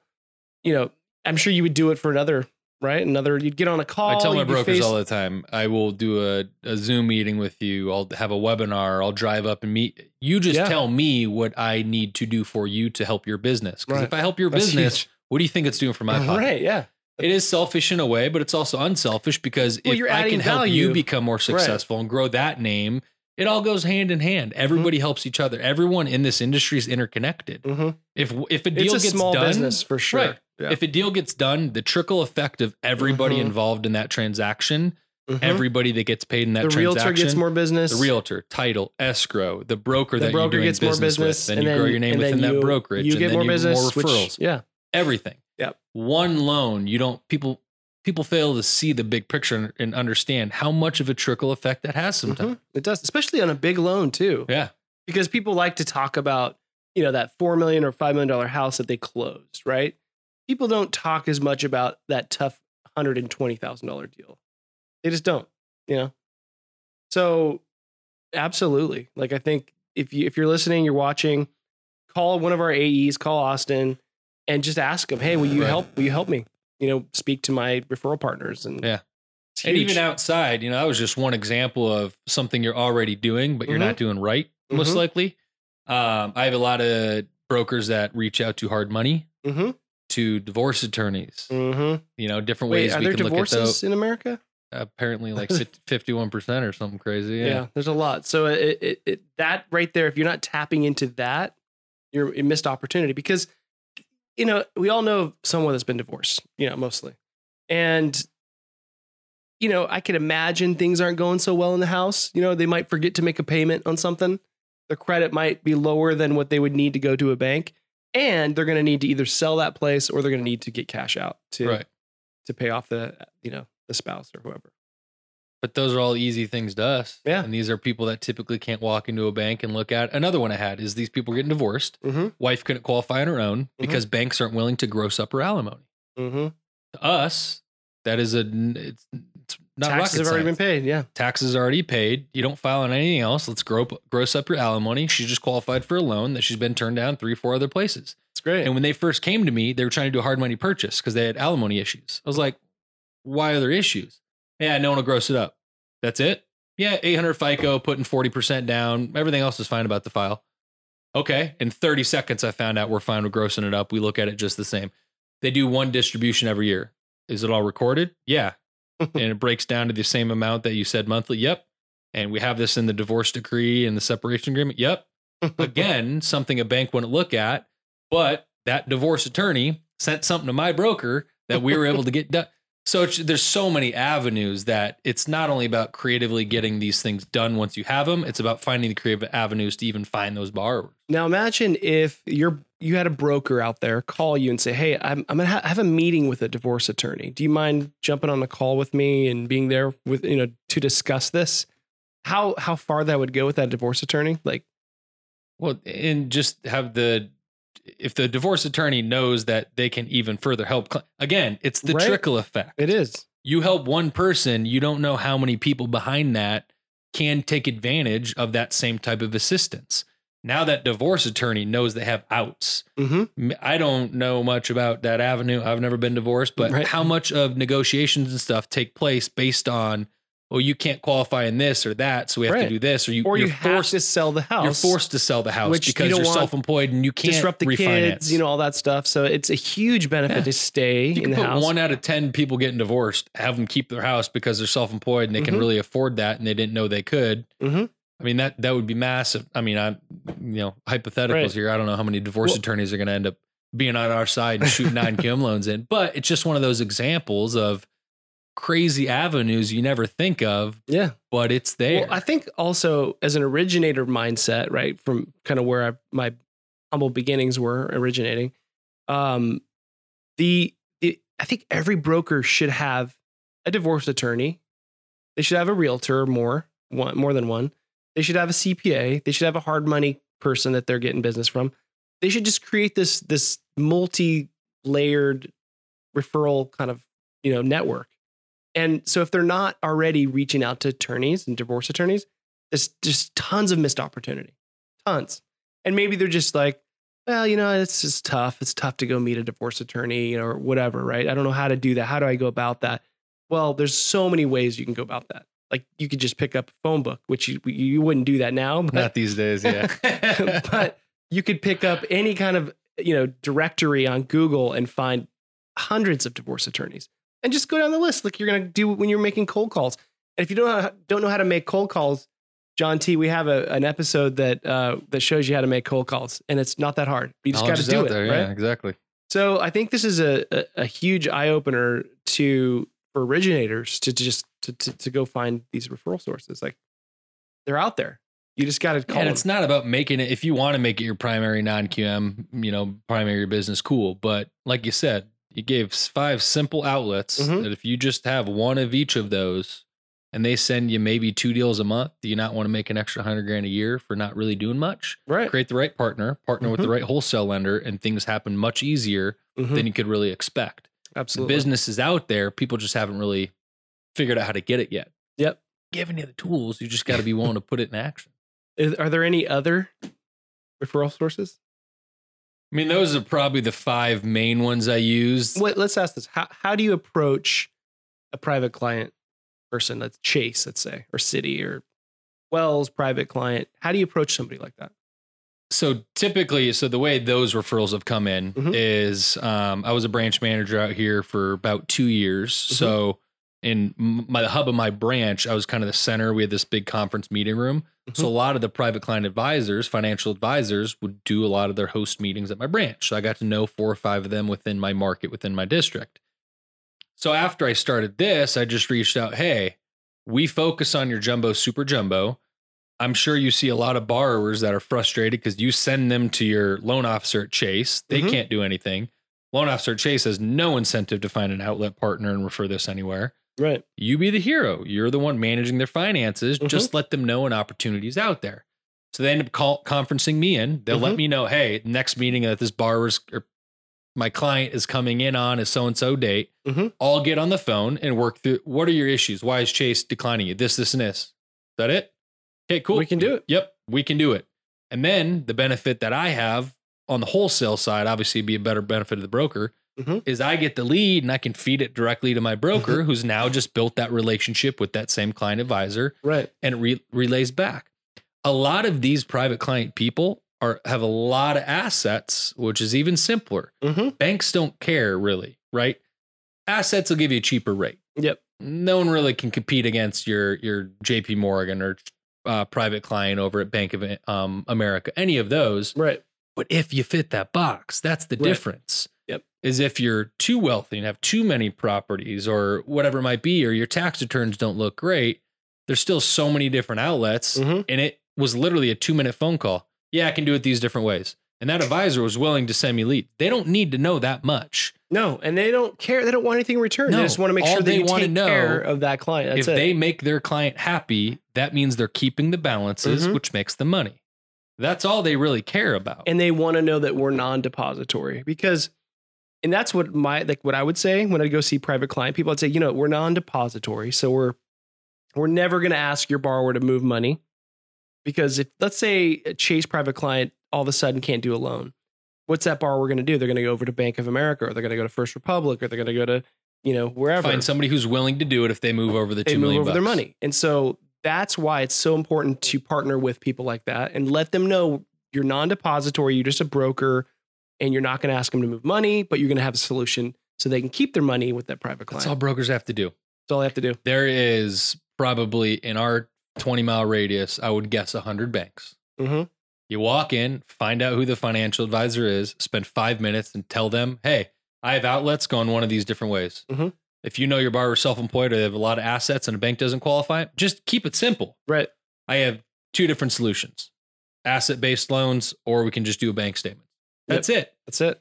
you know, I'm sure you would do it for another, right? Another, you'd get on a call. I tell my brokers faced- all the time, I will do a, a Zoom meeting with you. I'll have a webinar. I'll drive up and meet. You just Yeah. tell me what I need to do for you to help your business. Because Right. if I help your That's business, huge. what do you think it's doing for my pocket? right? Yeah. It is selfish in a way, but it's also unselfish because Well, if I can help value. you become more successful and grow that name, it all goes hand in hand. Everybody helps each other. Everyone in this industry is interconnected. hmm If if a It's deal a gets small done, business for sure. Right. Yeah. if a deal gets done, the trickle effect of everybody Mhm. involved in that transaction, Mhm. everybody that gets paid in that the transaction, realtor gets more business. the realtor, title, escrow, the broker the that broker you're doing gets more business, business, with, then you grow your name within then that you- brokerage, You and get then more you business, more which- referrals, yeah. everything. Yep. One loan, you don't people people fail to see the big picture and, and understand how much of a trickle effect that has sometimes. Mhm. It does, especially on a big loan too, Yeah. because people like to talk about you know that four million or five million dollar house that they closed, right? People don't talk as much about that tough hundred and twenty thousand dollar deal. They just don't, you know. So, absolutely, like I think if you if you're listening, you're watching, call one of our AEs, call Austin, and just ask them, hey, will you Right. help? Will you help me? You know, speak to my referral partners and Yeah. And even outside, you know, that was just one example of something you're already doing, but you're Mhm. not doing right, most Mhm. likely. Um, I have a lot of brokers that reach out to hard money, Mm-hmm. To divorce attorneys, Mm-hmm. you know, different Wait, ways are we there can look at those. in America? Apparently, like 51% or something crazy. Yeah. Yeah. there's a lot. So it, it, it that right there, if you're not tapping into that, you're a missed opportunity because you know we all know someone that's been divorced, you know, mostly, and you know I can imagine things aren't going so well in the house. You know, they might forget to make a payment on something. The credit might be lower than what they would need to go to a bank, and they're going to need to either sell that place or they're going to need to get cash out to Right. to pay off the you know the spouse or whoever. But those are all easy things to us. Yeah. And these are people that typically can't walk into a bank and look at. Another one I had is these people getting divorced. Mm-hmm. Wife couldn't qualify on her own because banks aren't willing to gross up her alimony. Mm-hmm. To us, that is a it's not Taxes have already been paid. Yeah. Taxes already paid. You don't file on anything else. Let's grow, gross up your alimony. She just qualified for a loan that she's been turned down three, four other places. It's great. And when they first came to me, they were trying to do a hard money purchase because they had alimony issues. I was like, why are there issues? Yeah, no one will gross it up. That's it? Yeah, 800 FICO, putting 40% down. Everything else is fine about the file. Okay. In 30 seconds, I found out we're fine with grossing it up. We look at it just the same. They do one distribution every year. Is it all recorded? Yeah. And it breaks down to the same amount that you said monthly. Yep. And we have this in the divorce decree and the separation agreement. Yep again something a bank wouldn't look at but that divorce attorney sent something to my broker that we were able to get done so it's, there's so many avenues that it's not only about creatively getting these things done once you have them it's about finding the creative avenues to even find those borrowers Now imagine if you're you had a broker out there call you and say, "Hey, I'm I'm gonna ha- have a meeting with a divorce attorney. Do you mind jumping on a call with me and being there with you know to discuss this?" How how far that would go with that divorce attorney? Like, well and just have the if the divorce attorney knows that they can even further help cl- again it's the Right. trickle effect it is. you help one person, you don't know how many people behind that can take advantage of that same type of assistance. Now that divorce attorney knows they have outs. Mm-hmm. I don't know much about that avenue. I've never been divorced, but Right. how much of negotiations and stuff take place based on, well, you can't qualify in this or that, so we have Right. to do this, or you, Or you're you have forced to sell the house. you're forced to sell the house which because you are self-employed and you can't disrupt the refinance. kids, you know, all that stuff. So it's a huge benefit Yeah. to stay You in can the put house. one out of 10 people getting divorced, have them keep their house because they're self employed and they can Mhm. really afford that and they didn't know they could. Mhm. I mean, that, that would be massive. I mean, I'm, you know, hypotheticals Right. here. I don't know how many divorce Well- attorneys are going to end up being on our side and shooting nine QM loans in, but it's just one of those examples of crazy avenues you never think of, yeah. but it's there. Well, I think also as an originator mindset, right, from kind of where I, my humble beginnings were originating, um, the, the I think every broker should have a divorce attorney. They should have a realtor, or more one, more than one. They should have a CPA. They should have a hard money person that they're getting business from. They should just create this this multi layered referral kind of you know network. And so if they're not already reaching out to attorneys and divorce attorneys, there's just tons of missed opportunity. Tons. And maybe they're just like, well, you know, it's just tough. It's tough to go meet a divorce attorney, or whatever, right? I don't know how to do that. How do I go about that? Well, there's so many ways you can go about that. Like you could just pick up a phone book, which you you wouldn't do that now, but Not these days, yeah. but you could pick up any kind of you know directory on Google and find hundreds of divorce attorneys and just go down the list like you're going to do when you're making cold calls. And if you don't know how, don't know how to make cold calls, John T, we have a, an episode that uh, that shows you how to make cold calls, and it's not that hard. You just got to do it, there, right? Yeah, exactly. So I think this is a, a, a huge eye opener to for originators to just to, to, to go find these referral sources. Like they're out there. You just got to call and them. it's not about making it if you want to make it your primary non-qm you know primary business cool but like you said you gave five simple outlets Mhm. that if you just have one of each of those and they send you maybe two deals a month do you not want to make an extra hundred grand a year for not really doing much right. create the right partner partner with the right wholesale lender and things happen much easier Mhm. than you could really expect Absolutely. the business is out there people just haven't really figured out how to get it yet Yep. giving you the tools you just got to be willing to put it in action Is- Are there any other referral sources? I mean, those are probably the five main ones I use. Wait, let's ask this. How, how do you approach a private client person, that's Chase, let's say, or Citi or Wells private client? How do you approach somebody like that? So typically, so the way those referrals have come in Mhm. is um, I was a branch manager out here for about two years. Mm-hmm. So in my the hub of my branch, I was kind of the center. We had this big conference meeting room. So a Mm-hmm. lot of the private client advisors, financial advisors, would do a lot of their host meetings at my branch. So I got to know four or five of them within my market, within my district. So after I started this, I just reached out, hey, we focus on your jumbo, super jumbo. I'm sure you see a lot of borrowers that are frustrated because you send them to your loan officer at Chase. They Mhm. can't do anything. Loan officer Chase has no incentive to find an outlet partner and refer this anywhere. Right. You be the hero. You're the one managing their finances. Mhm. Just let them know an opportunity's out there. So they end up call, conferencing me in. They'll let Mhm. me know, hey, next meeting that this borrower's or my client is coming in on is so and so date. Mhm. I'll get on the phone and work through what are your issues? Why is Chase declining you? This, this, and this. Is that it? Okay, cool. We can do it. Yep, we can do it. And then the benefit that I have on the wholesale side, obviously, be a better benefit of the broker, Mhm. is I get the lead and I can feed it directly to my broker, Mm-hmm. who's now just built that relationship with that same client advisor, Right. and it re- relays back. A lot of these private client people are have a lot of assets, which is even simpler. Mm-hmm. Banks don't care really, right? Assets will give you a cheaper rate. Yep. No one really can compete against your your J.P. Morgan or uh, private client over at Bank of um, America, any of those. Right. But if you fit that box, that's the Right. difference. Yep. Is if you're too wealthy and have too many properties or whatever it might be, or your tax returns don't look great, there's still so many different outlets. Mhm. And it was literally a two minute phone call. Yeah, I can do it these different ways. And that advisor was willing to send me lead. They don't need to know that much. No, and they don't care. They don't want anything in return. No, they just want to make all sure they wanna take know- care of that client. That's if it. they make their client happy, that means they're keeping the balances, Mhm. which makes the money. That's all they really care about. and they want to know that we're non-depository because and that's what my like what I would say when I go see private client people I'd say you know we're non-depository so we're we're never going to ask your borrower to move money. Because if let's say a Chase private client all of a sudden can't do a loan what's that borrower going to do? They're going to go over to Bank of America or they're going to go to First Republic or they're going to go to you know wherever. Find somebody who's willing to do it if they move over the they two move million over their money. And so that's why it's so important to partner with people like that and let them know you're non-depository, you're just a broker, and you're not going to ask them to move money, but you're going to have a solution so they can keep their money with that private client. That's all brokers have to do. That's all they have to do. There is probably in our 20 mile radius, I would guess 100 banks. Mm-hmm. You walk in, find out who the financial advisor is, spend five minutes and tell them, hey, I have outlets going one of these different ways. Mhm. If you know your borrower's self employed or they have a lot of assets and a bank doesn't qualify, just keep it simple. Right. I have two different solutions asset based loans, or we can just do a bank statement. That's it. That's it.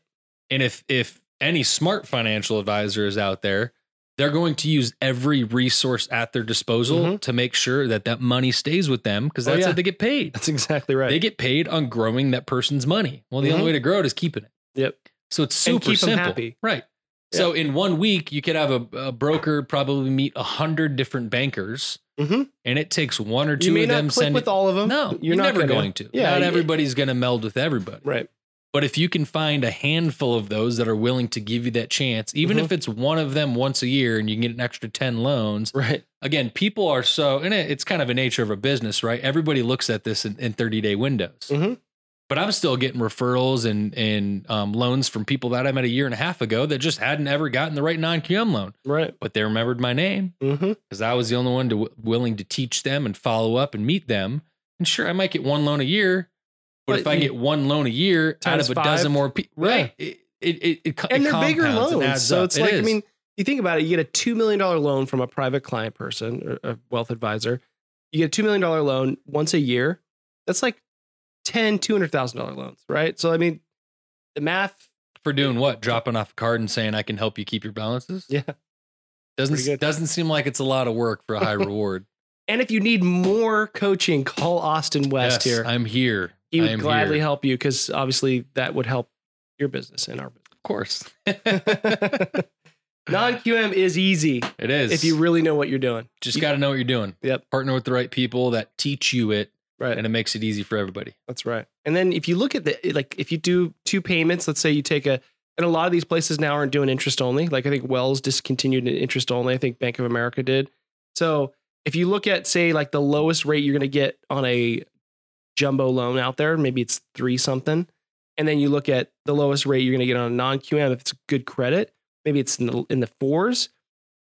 And if if any smart financial advisor is out there, they're going to use every resource at their disposal Mhm. to make sure that that money stays with them because Oh, that's yeah. how they get paid. That's exactly right. They get paid on growing that person's money. Well, the Mhm. only way to grow it is keeping it. yep. So it's super simple. Right. So in one week, you could have a, a broker probably meet a hundred different bankers, Mhm. and it takes one or two of them click sending. with all of them. no, you're, not never gonna. going to. Yeah, not everybody's going to meld with everybody. Right. But if you can find a handful of those that are willing to give you that chance, even Mhm. if it's one of them once a year and you can get an extra 10 loans, Right. again, people are so, and it's kind of a nature of a business, right? Everybody looks at this in, in 30 day windows. Mhm. But I'm still getting referrals and, and um, loans from people that I met a year and a half ago that just hadn't ever gotten the right non QM loan, Right. but they remembered my name Mm-hmm. because I was the only one to, willing to teach them and follow up and meet them. And sure, I might get one loan a year, but, But if I get one loan a year out of a dozen more people, Yeah. right? It, it, it, it, And they're bigger loans. So up. it's It like, I mean, you think about it, you get a $2 million loan from a private client person or a wealth advisor. You get a $2 million loan once a year. That's like 10, $200,000 loans, right? So, I mean, the math, for doing what? Dropping off a card and saying I can help you keep your balances. yeah. Doesn't doesn't seem like it's a lot of work for a high reward. And if you need more coaching, call Austin West yes, here. I'm here. He would gladly here. help you because obviously that would help your business and our business. Of course. Non QM is easy it is. if you really know what you're doing. just you- got to know what you're doing. Yep. Partner with the right people that teach you it, Right. and it makes it easy for everybody. That's right. And then if you look at the like if you do two payments, let's say you take a and a lot of these places now aren't doing interest only. Like I think Wells discontinued an interest only. I think Bank of America did. So if you look at say like the lowest rate you're going to get on a jumbo loan out there, maybe it's three something, and then you look at the lowest rate you're going to get on a non QM if it's good credit, maybe it's in the in the fours.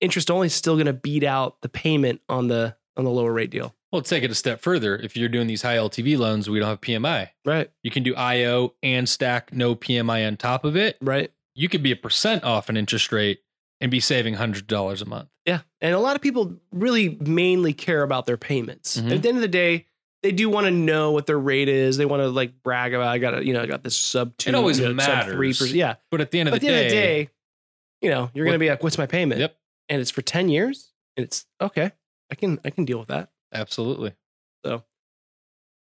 Interest only is still going to beat out the payment on the on the lower rate deal. Well, take it a step further. If you're doing these high LTV loans, we don't have PMI. Right. You can do IO and stack no PMI on top of it. Right. You could be a percent off an interest rate and be saving hundred dollars a month. Yeah. And a lot of people really mainly care about their payments. Mhm. At the end of the day, they do want to know what their rate is. They want to like brag about I got a, you know, I got this sub two. It always you know, sub three percent. Yeah. But at the end of the, the day, end of the day, you know, you're What- gonna be like, what's my payment? Yep. And it's for 10 years. and it's okay. I can I can deal with that. Absolutely. So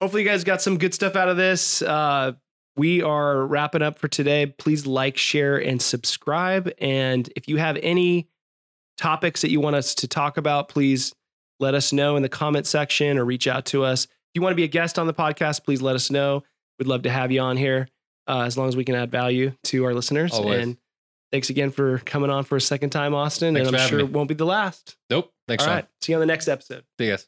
hopefully you guys got some good stuff out of this. Uh, we are wrapping up for today. Please like, share, and subscribe. And if you have any topics that you want us to talk about, please let us know in the comment section or reach out to us. If you want to be a guest on the podcast, please let us know. We'd love to have you on here uh, as long as we can add value to our listeners. Always. And thanks again for coming on for a second time, Austin. Thanks and I'm sure me. it won't be the last. Nope. Thanks, All right. See you on the next episode. See you guys.